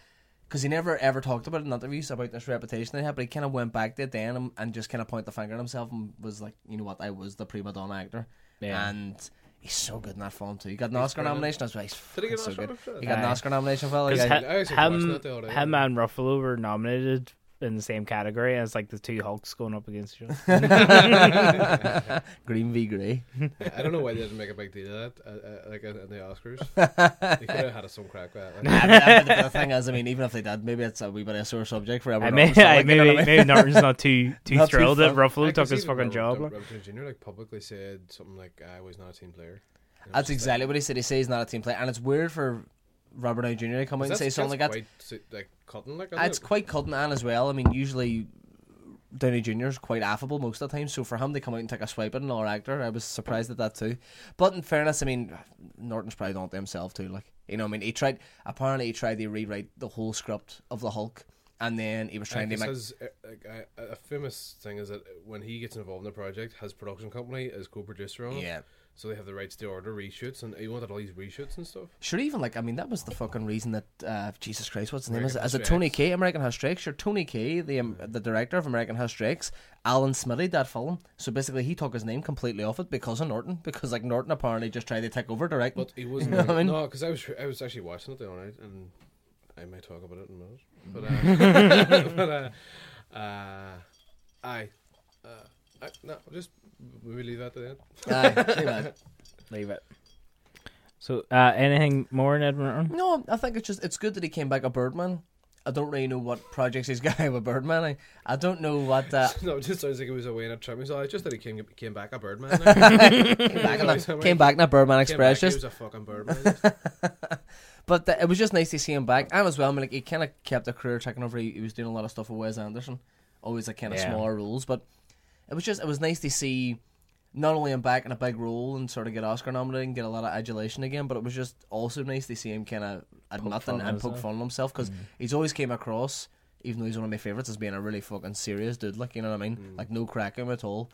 Because he never ever talked about it in interviews about this reputation they had, but he kind of went back to it then and, and just kind of point the finger at himself and was like, you know what? I was the prima donna actor. Yeah. And he's so good in that film too. He got an Oscar brilliant. nomination as well. He's Did he get fucking an so Oscar good. He got an Oscar nomination for that. Because Like, I actually watched him, that the other day. him and Ruffalo were nominated in the same category as like the two Hulks going up against each other. Green v Grey. I don't know why they didn't make a big deal of that, uh, uh, like in the Oscars. they could have had a some crack with that. Like. but the, the thing is, I mean, even if they did, maybe it's a wee bit of a sore subject for I everyone. may, I, maybe, maybe Norton's not too too Not too thrilled that fun. Ruffalo took his fucking Robert- job. Robert, like. Robert Downey Jr. like publicly said something like, "I was not a team player." And I was That's exactly like, what he said. He says he's not a team player, and it's weird for Robert Downey Jr. to come out and say something like that. Quite, like cutting, like It's quite cutting on as well. I mean, usually Downey Jr. is quite affable most of the time, so for him to come out and take a swipe at another actor, I was surprised at that too. But in fairness, I mean, Norton's probably it to himself too. Like, you know, I mean, he tried. Apparently, he tried to rewrite the whole script of the Hulk, and then he was trying to make. his, uh, like, a, a famous thing is that when he gets involved in the project, his production company is co-producer on it. Yeah. So they have the rights to order reshoots, and he wanted all these reshoots and stuff. Sure, even like I mean, that was the fucking reason that uh, Jesus Christ, what's his name? Is it, is it Tony. Kaye? American History X. Sure, Tony Kaye, the um, the director of American History X, Alan Smithee, that film. So basically, he took his name completely off it because of Norton, because like Norton apparently just tried to take over directing. But he wasn't. You know I mean? No, because I was I was actually watching it the other night, and I may talk about it in a minute. But uh, but uh, uh, I, uh, I no, just we leave that to the end. Aye, leave it. Leave it. So, uh, anything more in Edward No, I think it's just it's good that he came back a Birdman. I don't really know what projects he's got with Birdman. I, I don't know what uh, No, it just sounds like it was away in a trip. So I just that he came came back a birdman. came back in that, came back in that Birdman Came Express. back, he Just was a fucking birdman. But th- it was just nice to see him back, and as well, I mean, like he kind of kept a career taking over. He, he was doing a lot of stuff with Wes Anderson, always like kind of Yeah. smaller roles. But it was just it was nice to see not only him back in a big role and sort of get Oscar nominated and get a lot of adulation again, but it was just also nice to see him kind of admit fun and, poke fun at himself because Mm. he's always came across. Even though he's one of my favorites, as being a really fucking serious dude, like you know what I mean, Mm. like no crack in him at all.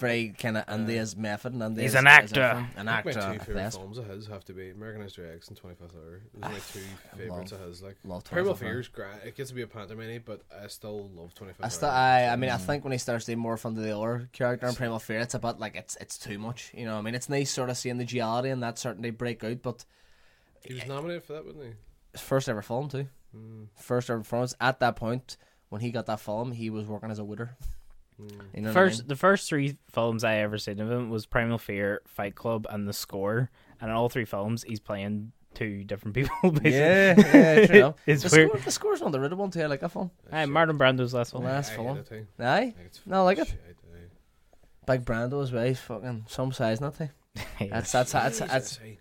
Very kind of Andy as method and Andy He's an actor. an actor. my two at favorite best. films of his have to be American History X and Twenty Fifth Hour. Those are my two favorites love- of his. Like love Primal 25th Hour. Fear. It gets to be a pantomime, but I still love Twenty Fifth I, Hour. I, I mean, I think when he starts to morph into the other character in Primal Fear, it's a bit like it's it's too much. You know, I mean, it's nice sort of seeing the duality and that certainly break out. But he was nominated for that, wasn't he? his first ever film too, Hmm. first ever performance. At that point, when he got that film, he was working as a waiter. Hmm. You know what I First, mean? the first three films I ever seen of him was Primal Fear, Fight Club, and The Score. And in all three films, he's playing two different people. Basically. yeah, yeah, true. It's the weird. Score, the score's on the rhythm one too. I like that film. Aye, Marlon Brando's last film. Last I film. hate it too. Aye, I No, I like it. shit. Big Brando as well. He's fucking some size, not he? That's that's that's, Jesus, that's hey.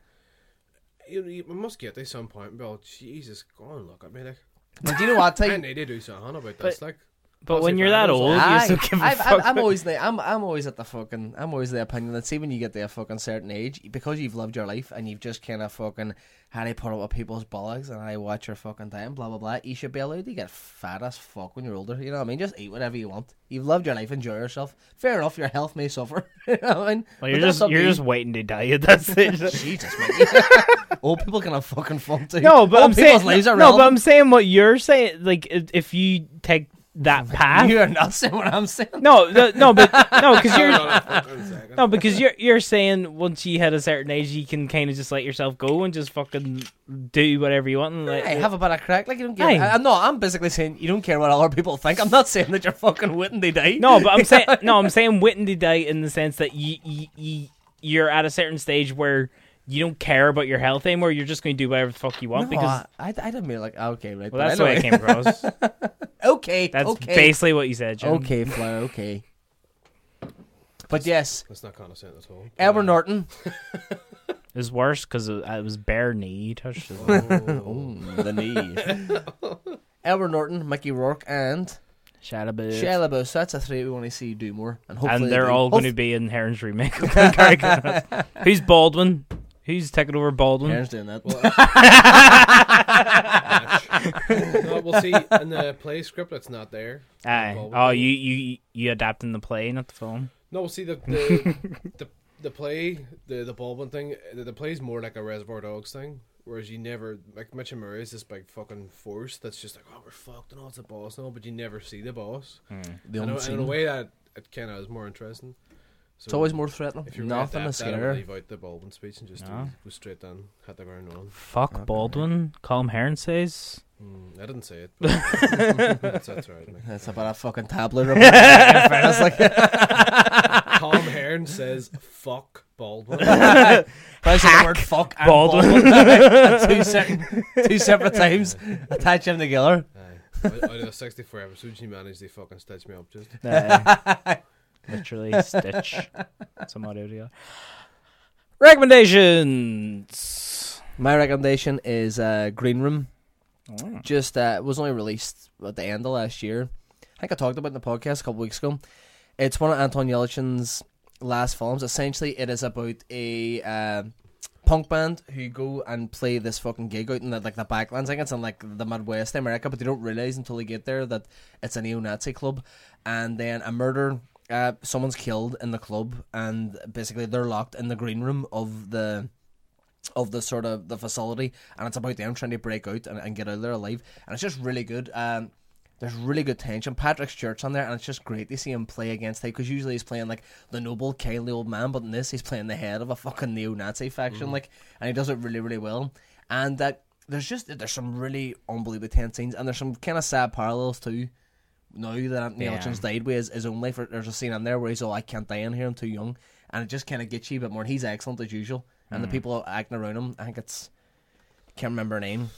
You, you must get to some point point, be like, Jesus, go and look at me. Like, But do you know what? I Ty? need to do something about But- this. Like, But when you're that Brando's old, you still give a I've, fuck. I'm, I'm always the I'm I'm always at the fucking I'm always the opinion that see when you get to a fucking certain age because you've lived your life and you've just kind of fucking had to put up with people's bollocks and I watch your fucking time blah blah blah. You should be allowed to get fat as fuck when you're older. You know what I mean? Just eat whatever you want. You've lived your life, enjoy yourself. Fair enough, your health may suffer. you know what I mean? Well, you're that's just up to you're just waiting to die at that stage. Jesus, mate. Old people can have fucking fun too. no, but Old I'm saying no, but I'm saying what you're saying. Like if if you take that path, You're not saying what I'm saying. no, the, no, but no, because you're Hold on a fucking second. no, because you're you're saying once you hit a certain age, you can kind of just let yourself go and just fucking do whatever you want. And like, Hey, have a bit of crack. Like you don't give. Aye. I, no, I'm basically saying you don't care what other people think. I'm not saying that you're fucking waiting to die. No, but I'm saying no, I'm saying waiting to die in the sense that you, you, you you're at a certain stage where you don't care about your health anymore. You're just going to do whatever the fuck you want No, because I, I, I didn't mean like okay, right. well, but that's the way it came across. okay, That's okay, basically what you said, Jim. okay, Flair, okay. But yes, That's not condescending at all. Edward Norton, It was worse because it, uh, it was bare knee he touched. oh, mm, the knee. Edward Norton, Mickey Rourke, and Shia LaBeouf. So that's a three we want to see do more, and hopefully and they they're do. all going to be in Heron's remake. of Gary Grant. Who's Baldwin? Who's taking over Baldwin? Aaron's doing that. no, we'll see in the play script. It's not there. Aye. Baldwin. Oh, you you you adapting the play, not the film. No, we'll see the the the, the play the the Baldwin thing. The, the play's more like a Reservoir Dogs thing. Whereas you never like Mitch and Murray is this big fucking force that's just like oh we're fucked and all it's the boss and all, but you never see the boss. Hmm. The And, in a- in unseen. a way that it kind of is more interesting. So It's always more threatening. if you're Nothing to is adapt that, I would scary. leave out the Baldwin speech and just do- No. go straight down, hit the ground running. Fuck Baldwin. Colm Heron says. Mm, I didn't say it. But that's, that's right. Mike. That's about a fucking tablet. report. In fairness, like, Tom Hearn says "fuck Baldwin." Probably say the word fuck and Baldwin. Baldwin. two, separate, two separate times. Attach them together. Aye. Out out of the 64 episodes, you managed to fucking stitch me up just. Aye. Literally stitch some audio together. Recommendations. My recommendation is uh, Green Room. Oh. Just uh, it was only released at the end of last year. I think I talked about it in the podcast a couple weeks ago. It's one of Anton Yelchin's last films. Essentially, it is about a uh, punk band who go and play this fucking gig out in the, like the backlands. I think it's in like the Midwest America, but they don't realize until they get there that it's a neo-Nazi club, and then a murder. Uh, someone's killed in the club, and basically they're locked in the green room of the of the sort of the facility, and it's about them trying to break out and, and get out of there alive, and it's just really good. Um, there's really good tension. Patrick Stewart's on there, and it's just great to see him play against him because usually he's playing like the noble, kindly old man, but in this he's playing the head of a fucking neo-Nazi faction, like, and he does it really, really well. And that there's just there's some really unbelievable tense scenes, and there's some kind of sad parallels too. Now that Anthony Yeah. Elchin's died with his, his own life, there's a scene in there where he's all, "I can't die in here, I'm too young," and it just kind of gets you a bit more. And he's excellent as usual, and the people acting around him, I think it's can't remember her name.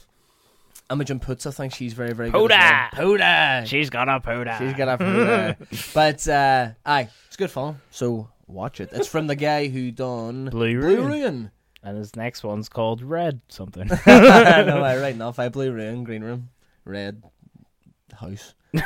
Imogen Poots, I think she's very, very good. well. Poda! She's got a powder. She's got a Poda. but, uh, aye, it's good fun. so watch it. It's from the guy who done Blue Blue Ruin. Ruin. And his next one's called Red something. no, I right enough. I Blue Ruin, Green Room, Red House. Red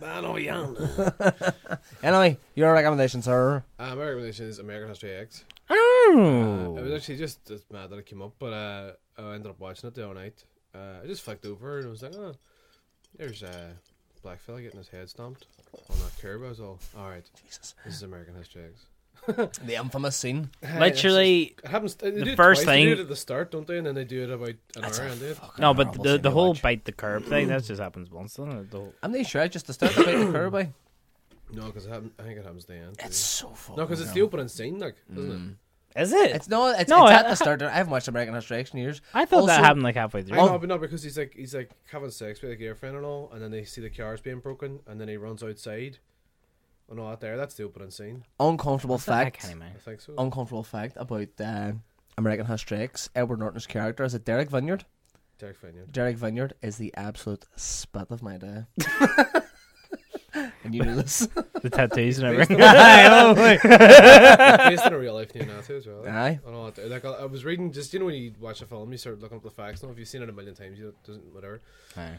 Man oh yonder. Anyway, your recommendation, sir. Uh, my recommendation is American History X. oh. Uh, it was actually just, just mad that it came up, but uh, I ended up watching it the other night. Uh, I just flicked over and I was like, oh, there's a black fella getting his head stomped on that curb. I was all, alright, Jesus. this is American History X. The infamous scene. Literally, It happens. They The do it first twice. They do thing- it at the start, don't they? And then they do it about an hour and it. no, but the the whole watch. bite the curb thing that just happens once, doesn't it? The whole- I'm not sure. Just to start the bit the curb, eh? No, because I think it happens at the end. too. It's so fucking. no, because it's the hell. opening scene, like, isn't it? Is it? It's no, it's, No, it's I- at the start. I haven't watched American History X in years. I thought that happened like halfway through. I know, but no, because he's like he's like having sex with a girlfriend and all, and then they see the cars being broken, and then he runs outside, and all that there. That's the opening scene. Uncomfortable I fact. can't I imagine. think so. Uncomfortable fact about uh, American History X. Edward Norton's character is it Derek Vinyard? Derek Vinyard. Derek Vinyard is the absolute spit of my day. and you know this. The tattoos and everything. I based on a real life neo-Nazi as well. Aye. And all that. Like I, I was reading, just you know when you watch a film, you start looking up the facts. Now, if you've seen it a million times, you don't- doesn't whatever. Aye.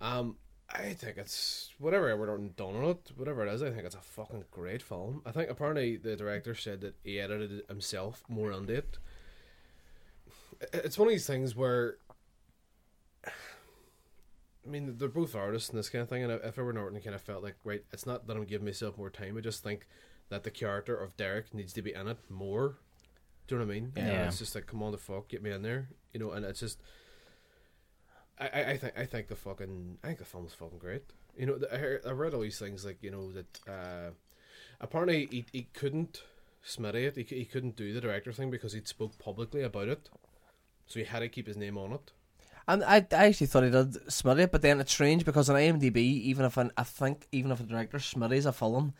Um, I think it's whatever Edward Norton done on it, whatever it is. I think it's a fucking great film. I think apparently the director said that he edited it himself more on it. It's one of these things where. I mean, they're both artists and this kind of thing, and if Edward Norton kind of felt like, right, it's not that I'm giving myself more time, I just think that the character of Derek needs to be in it more. Do you know what I mean? Yeah. it's just like, come on, the fuck, get me in there, you know, and it's just. I, I, I think I think the fucking I think the film's fucking great. You know, I, heard, I read all these things like you know that uh, apparently he, he couldn't Smithee it. He, he couldn't do the director thing because he'd spoke publicly about it, so he had to keep his name on it. And I, I actually thought he did Smithee it, but then it's strange because on IMDb, even if an, I think even if a director Smithee's a film,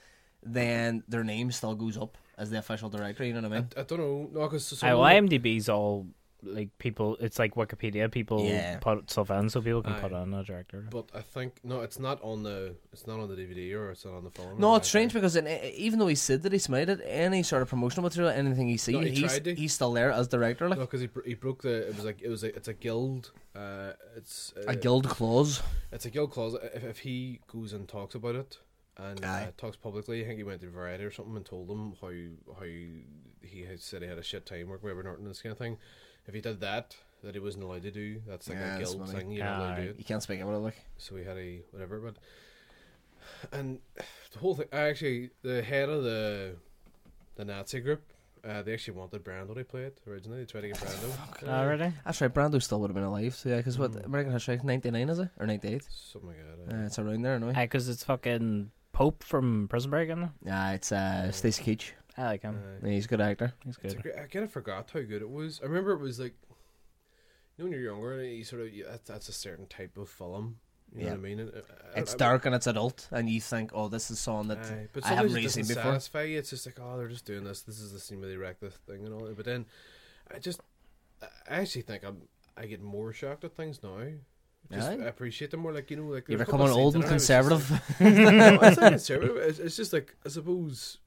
then their name still goes up as the official director. You know what I I, mean? I don't know, no, because Aye, well, IMDb's all like people. It's like Wikipedia. People Yeah. put stuff in, so people can Aye. put on a director. but I think no, it's not on the it's not on the DVD or it's not on the phone. No, or it's strange anything. because in, even though he said that he Smithee it, any sort of promotional material, anything he see, No, he he's, tried to. he's still there as director. Like No, because he, he broke the. It was like it was a, it's a guild. Uh, it's uh, a guild clause. It's a guild clause. If, if he goes and talks about it and uh, talks publicly, I think he went to Variety or something and told them how how he had said he had a shit time working with Edward Norton and this kind of thing. If he did that, that he wasn't allowed to do. That's like Yeah, a that's guild funny. thing. You're not allowed to do You can't speak about it. Like So we had a whatever. But and the whole thing. Actually, the head of the the Nazi group. Uh, they actually wanted Brando to play it originally. They tried to get Brando. Uh, Already? that's right. Brando still would have been alive. So yeah, because what Mm. American History ninety nine is it or ninety eight? Something like that. uh, Uh, it's around there anyway. Aye, because it's fucking Pope from Prison Break, isn't it? Yeah, it's uh, Stacy Keach. I like him. uh, Yeah, he's a good actor. He's good. great, I kind of forgot how good it was. I remember it was like, you know, when you're younger, you sort of you, that's, that's a certain type of film. You Yeah. know what I mean? And, uh, I- It's I- dark and it's adult, and you think, oh, this is something that Aye, but I haven't really seen before. satisfy you. It's just like, oh, they're just doing this. This is the scene where they wreck the thing and all. that. But then, I just, I actually think I'm, I get more shocked at things now. Just Aye. I appreciate them more. Like you know, like you're there's becoming old and in it, I was just conservative. like- no, it's not conservative. It's, it's just like I suppose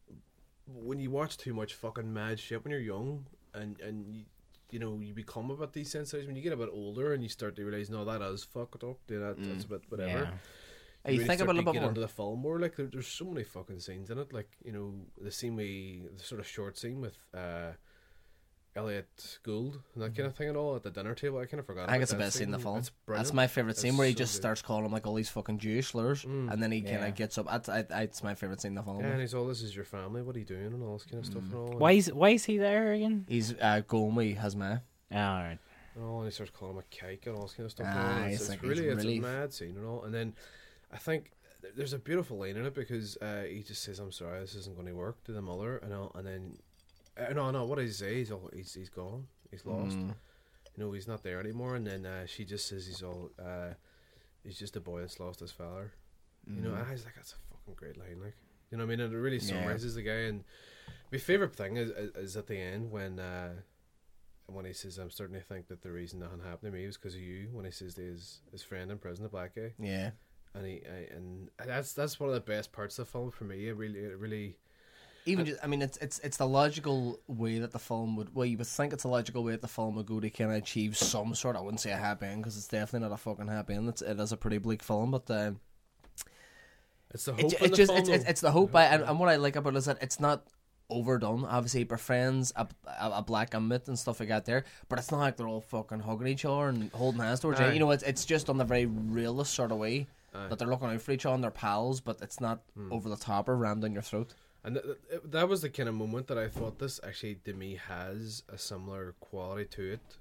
when you watch too much fucking mad shit when you're young, and and you, you know you become a bit desensitized when you get a bit older and you start to realize no that is fucked up. Yeah, that, that's a bit whatever. Yeah. Hey, you really think about it a to bit get more. into the film more. Like there, there's so many fucking scenes in it. Like you know the scene we the sort of short scene with uh, Elliott Gould and that kind of thing and all at the dinner table. I kind of forgot. Mm-hmm. I think it's the best scene in the film. It's That's my favorite It's scene where he so just good. starts calling him like all these fucking Jewish slurs, Mm. and then he kind Yeah. of gets up. That's, I, I, it's my favorite scene in the film. Yeah, and he's all this is your family. What are you doing and all this kind of stuff Mm. and all. Why is why is he there again? He's uh, going with his. Oh, all right. and all, and he starts calling him a cake and all this kind of stuff. Ah, and all, it's it's, like it's he's really, it's a mad scene and all. And then I think there's a beautiful line in it because uh, he just says, "I'm sorry, this isn't going to work" to the mother, and all, and then no, no, what does he say? He's all, he's he's gone, he's lost. Mm. You know, he's not there anymore. And then uh, she just says he's all, uh, he's just a boy that's lost his father. You know, and I was like, that's a fucking great line, like. You know what I mean? And it really Mm. Yeah. summarizes the guy. And my favorite thing is, is, is at the end when uh, when he says, "I'm starting to think that the reason nothing happened to me was because of you." When he says to his his friend in prison, the black guy, Yeah. and he I, and that's that's one of the best parts of the film for me. It really, it really. Even just, I mean, it's it's it's the logical way that the film would. Well, you would think it's a logical way that the film would go to kind of achieve some sort. I wouldn't say a happy end because it's definitely not a fucking happy end. It's, it is a pretty bleak film, but uh, It's the it, hope. it the just it's, it's it's the hope. I, and, and what I like about it is that it's not overdone. Obviously, he befriends a, a, a black and stuff like that there, but it's not like they're all fucking hugging each other and holding hands towards. Aye. You know, it's it's just on the very realist sort of way Aye. that they're looking out for each other and they're pals, but it's not over the top or rammed down your throat. And th- th- that was the kind of moment that I thought this actually to me has a similar quality to it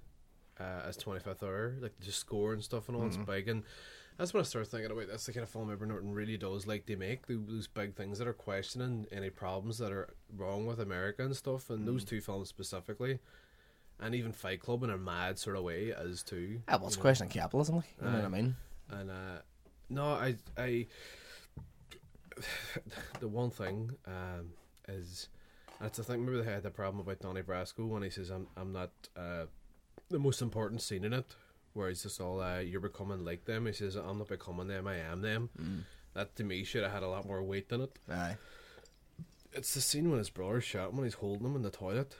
uh, as Twenty Fifth Hour, like the score and stuff and all. It's big, and that's when I started thinking about that's the kind of film Edward Norton really does like to make tho- those big things that are questioning any problems that are wrong with America and stuff. And those two films specifically, and even Fight Club in a mad sort of way as too. Yeah, well, it's questioning capitalism, like, you know what I mean? And uh, no, I, I, the one thing um, is, that's I think maybe they had the problem about Donnie Brasco when he says I'm I'm not uh, the most important scene in it, where he's just all uh, you're becoming like them. He says I'm not becoming them, I am them. That to me should have had a lot more weight than it. Aye. It's the scene when his brother shot him when he's holding him in the toilet.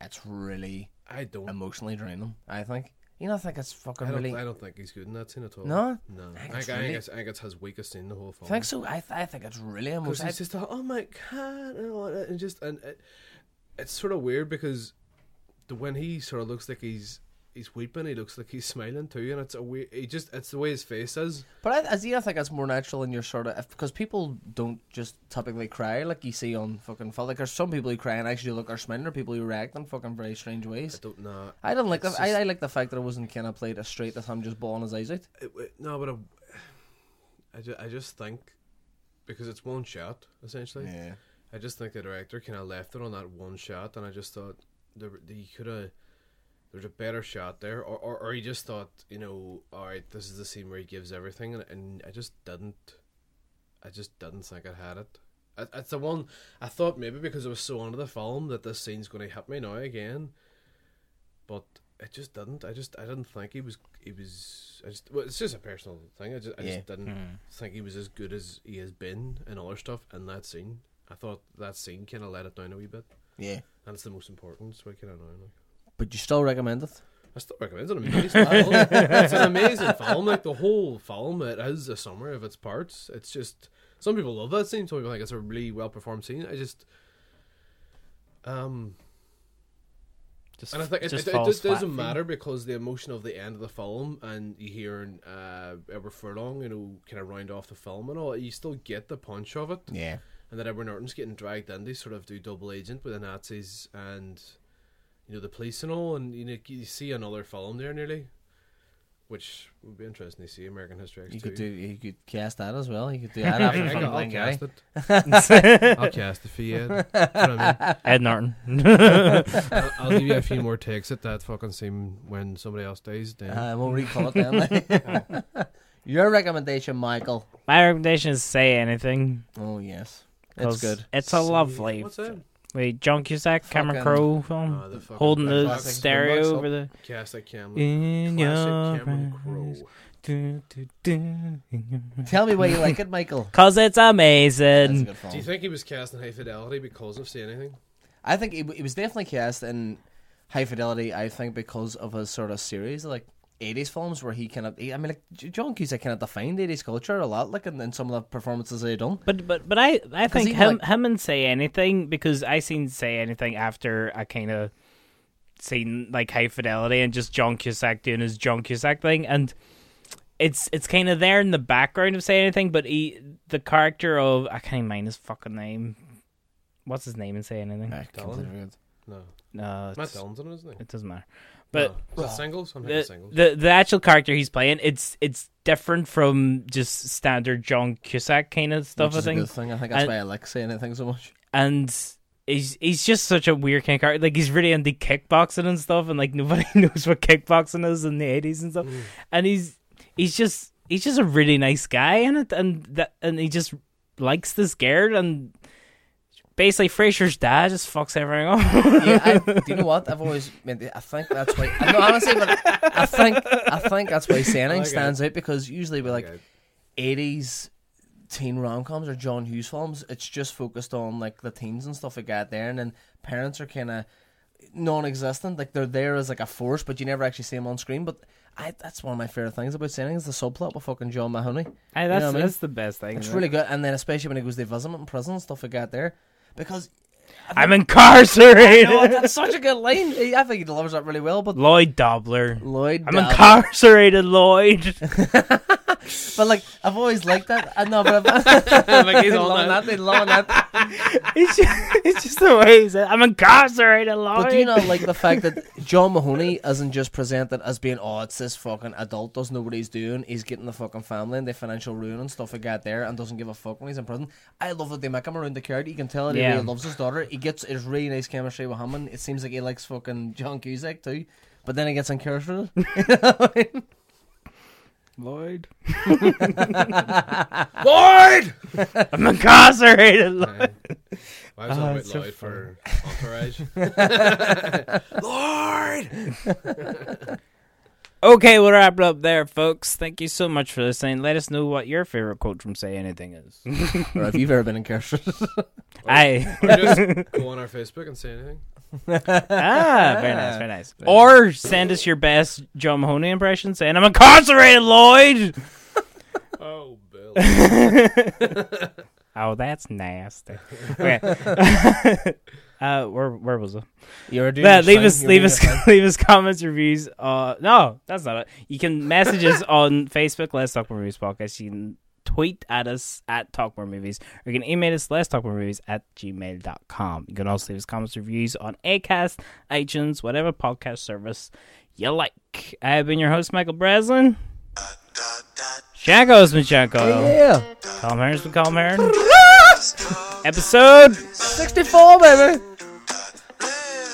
That's really I don't. emotionally drain them. I think. You know, I think it's fucking I don't, really. I don't think he's good in that scene at all. No? no. I I think think, it's I, think it's, I think it's his weakest scene in the whole film. I think so. I, th- I think it's really because emotional. he's just like, oh my god, and, and just and it, it's sort of weird because the when he sort of looks like he's he's weeping, he looks like he's smiling too, and it's a weird. He just it's the way his face is. But I, I, see, I think it's more natural in your sort of because people don't just typically cry like you see on fucking film. Like there's some people who cry and actually look are smiling, or people who react in fucking very strange ways. I don't know. I don't like It's that. I, I like the fact that it wasn't kind of played as straight as him just bawling his eyes out. It, it- no, but I, I, just, I just think because it's one shot essentially. Yeah. I just think the director kind of left it on that one shot, and I just thought there he could have. There's a better shot there, or, or or he just thought, you know, all right, this is the scene where he gives everything, and, and I just didn't. I just didn't think I had it. It- It's the one I thought maybe because I was so into the film that this scene's going to hit me now again, but it just didn't. I just I didn't think he was he was. I just well, it's just a personal thing. I just I Yeah. just didn't hmm. think he was as good as he has been in other stuff in that scene. I thought that scene kind of let it down a wee bit, Yeah. and it's the most important. So I kind of know. Like. But you still recommend it? I still recommend it. It's an amazing film. It's an amazing film. Like the whole film, it is a summary of its parts. It's just some people love that scene. Some people think it's a really well performed scene. I just, um, Just, and I think it, just it, it, falls doesn't for you. matter because the emotion of the end of the film and you hear uh, Edward Furlong, you know, kind of round off the film and all. You still get the punch of it. Yeah. and that Edward Norton's getting dragged in They sort of do double agent with the Nazis and you know the police and all, and you know you see another film there nearly, which would be interesting to see American History X You could do. You could cast that as well. You could do that I, after I, from I'll cast it. I'll cast it for you. Ed. You know what I mean? Ed Norton. I'll, I'll give you a few more takes at that fucking scene when somebody else dies. Then Uh, we'll recall it then. Your recommendation, Michael. My recommendation is say anything. Oh yes, it's good. It's a lovely. What's that? Wait, John Cusack, Cameron Fucking- Crowe film, Oh, the fucking holding the classic stereo Boombox over the. Cast like Cameron. In Classic your Cameron eyes. Crowe. Do, do, do. Tell me why you like it, Michael. Cause it's That's a amazing. good film. Do you think he was cast in High Fidelity because of Say Anything? I think it, it was definitely cast in High Fidelity. I think because of his sort of series, like 80s films where he kind of, I mean, like J- John Cusack kind of defined 80s culture a lot, like in, in some of the performances they done. But but but I I think he, him like- him and say anything because I seen say anything after I kind of seen like high fidelity and just John Cusack doing his John Cusack thing and it's it's kind of there in the background of say anything but he the character of I can't even mind his fucking name what's his name and say anything I. No. no Matt it's, Dillon's in it, isn't he? it doesn't matter but no. Is singles? I'm the, singles. the the actual character he's playing it's it's different from just standard John Cusack kind of stuff Which I is a think good thing. I think that's And- why I like saying anything so much. and he's he's just such a weird kind of character. Like he's really into kickboxing and stuff, and like nobody knows what kickboxing is in the eighties and stuff. Mm. And he's he's just he's just a really nice guy in it, and that and he just likes the scared and. Basically, Fraser's dad just fucks everything up. yeah, I, do you know what? I've always meant. I think that's why. I know honestly, but I think I think that's why Saying like stands out because usually we're like Okay. eighties teen rom coms or John Hughes films, it's just focused on like the teens and stuff like that there, and then parents are kind of non-existent. Like they're there as like a force, but you never actually see them on screen. But I, that's one of my favorite things about Saying is the subplot with fucking John Mahoney. Aye, You that's know what I mean? that's the best thing. It's isn't it? really good, and then especially when he goes to visit him in prison and stuff like that there, because. I'm incarcerated. Oh, that's such a good line. I think he delivers that really well. But Lloyd Dobler. Lloyd, I'm Dobler- incarcerated, Lloyd. But like, I've always liked that. I know, but I've, Like, he's on that. They loving that. it's, just, it's just the way he said, I'm incarcerated, Lloyd. But do you not like the fact that John Mahoney isn't just presented as being, oh, it's this fucking adult doesn't know what he's doing. He's getting the fucking family and the financial ruin and stuff like that there, and doesn't give a fuck when he's in prison. I love that they make him around the character. You can tell that he really loves his daughter. He gets his really nice chemistry with him, and it seems like he likes fucking John Cusack too. But then he gets incarcerated. Lloyd. Lloyd! I'm incarcerated, Lloyd. Why was Oh, ah, that it's a so bit loud for Entourage? Lord! Okay, we'll wrap it up there, folks. Thank you so much for listening. Let us know what your favorite quote from Say Anything is. or if you've ever been incarcerated. Aye. Or just go on our Facebook and say anything. ah, very nice, very nice. Or send us your best Joe Mahoney impression saying, I'm incarcerated, Lloyd! Oh, Bill. oh, that's nasty. Okay. Uh, where, where was it? You're doing Yeah, leave us leave us leave us comments reviews uh no that's not it you can message us on facebook let's talk more movies podcast you can tweet at us at talk more movies or you can email us let's talk more movies at gmail.com you can also leave us comments reviews on acast itunes whatever podcast service you like i have been your host michael breslin Shanko's been Shanko. Yeah. Calm Heron's been Calm Heron. Episode 64, baby.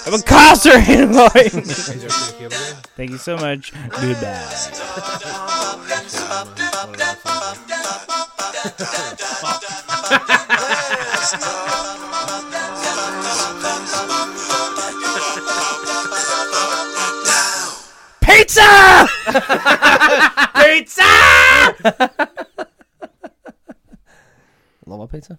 of Incarcerated Lloyd. He's our pretty. Thank you so much. Goodbye. Pizza! Pizza! Love pizza.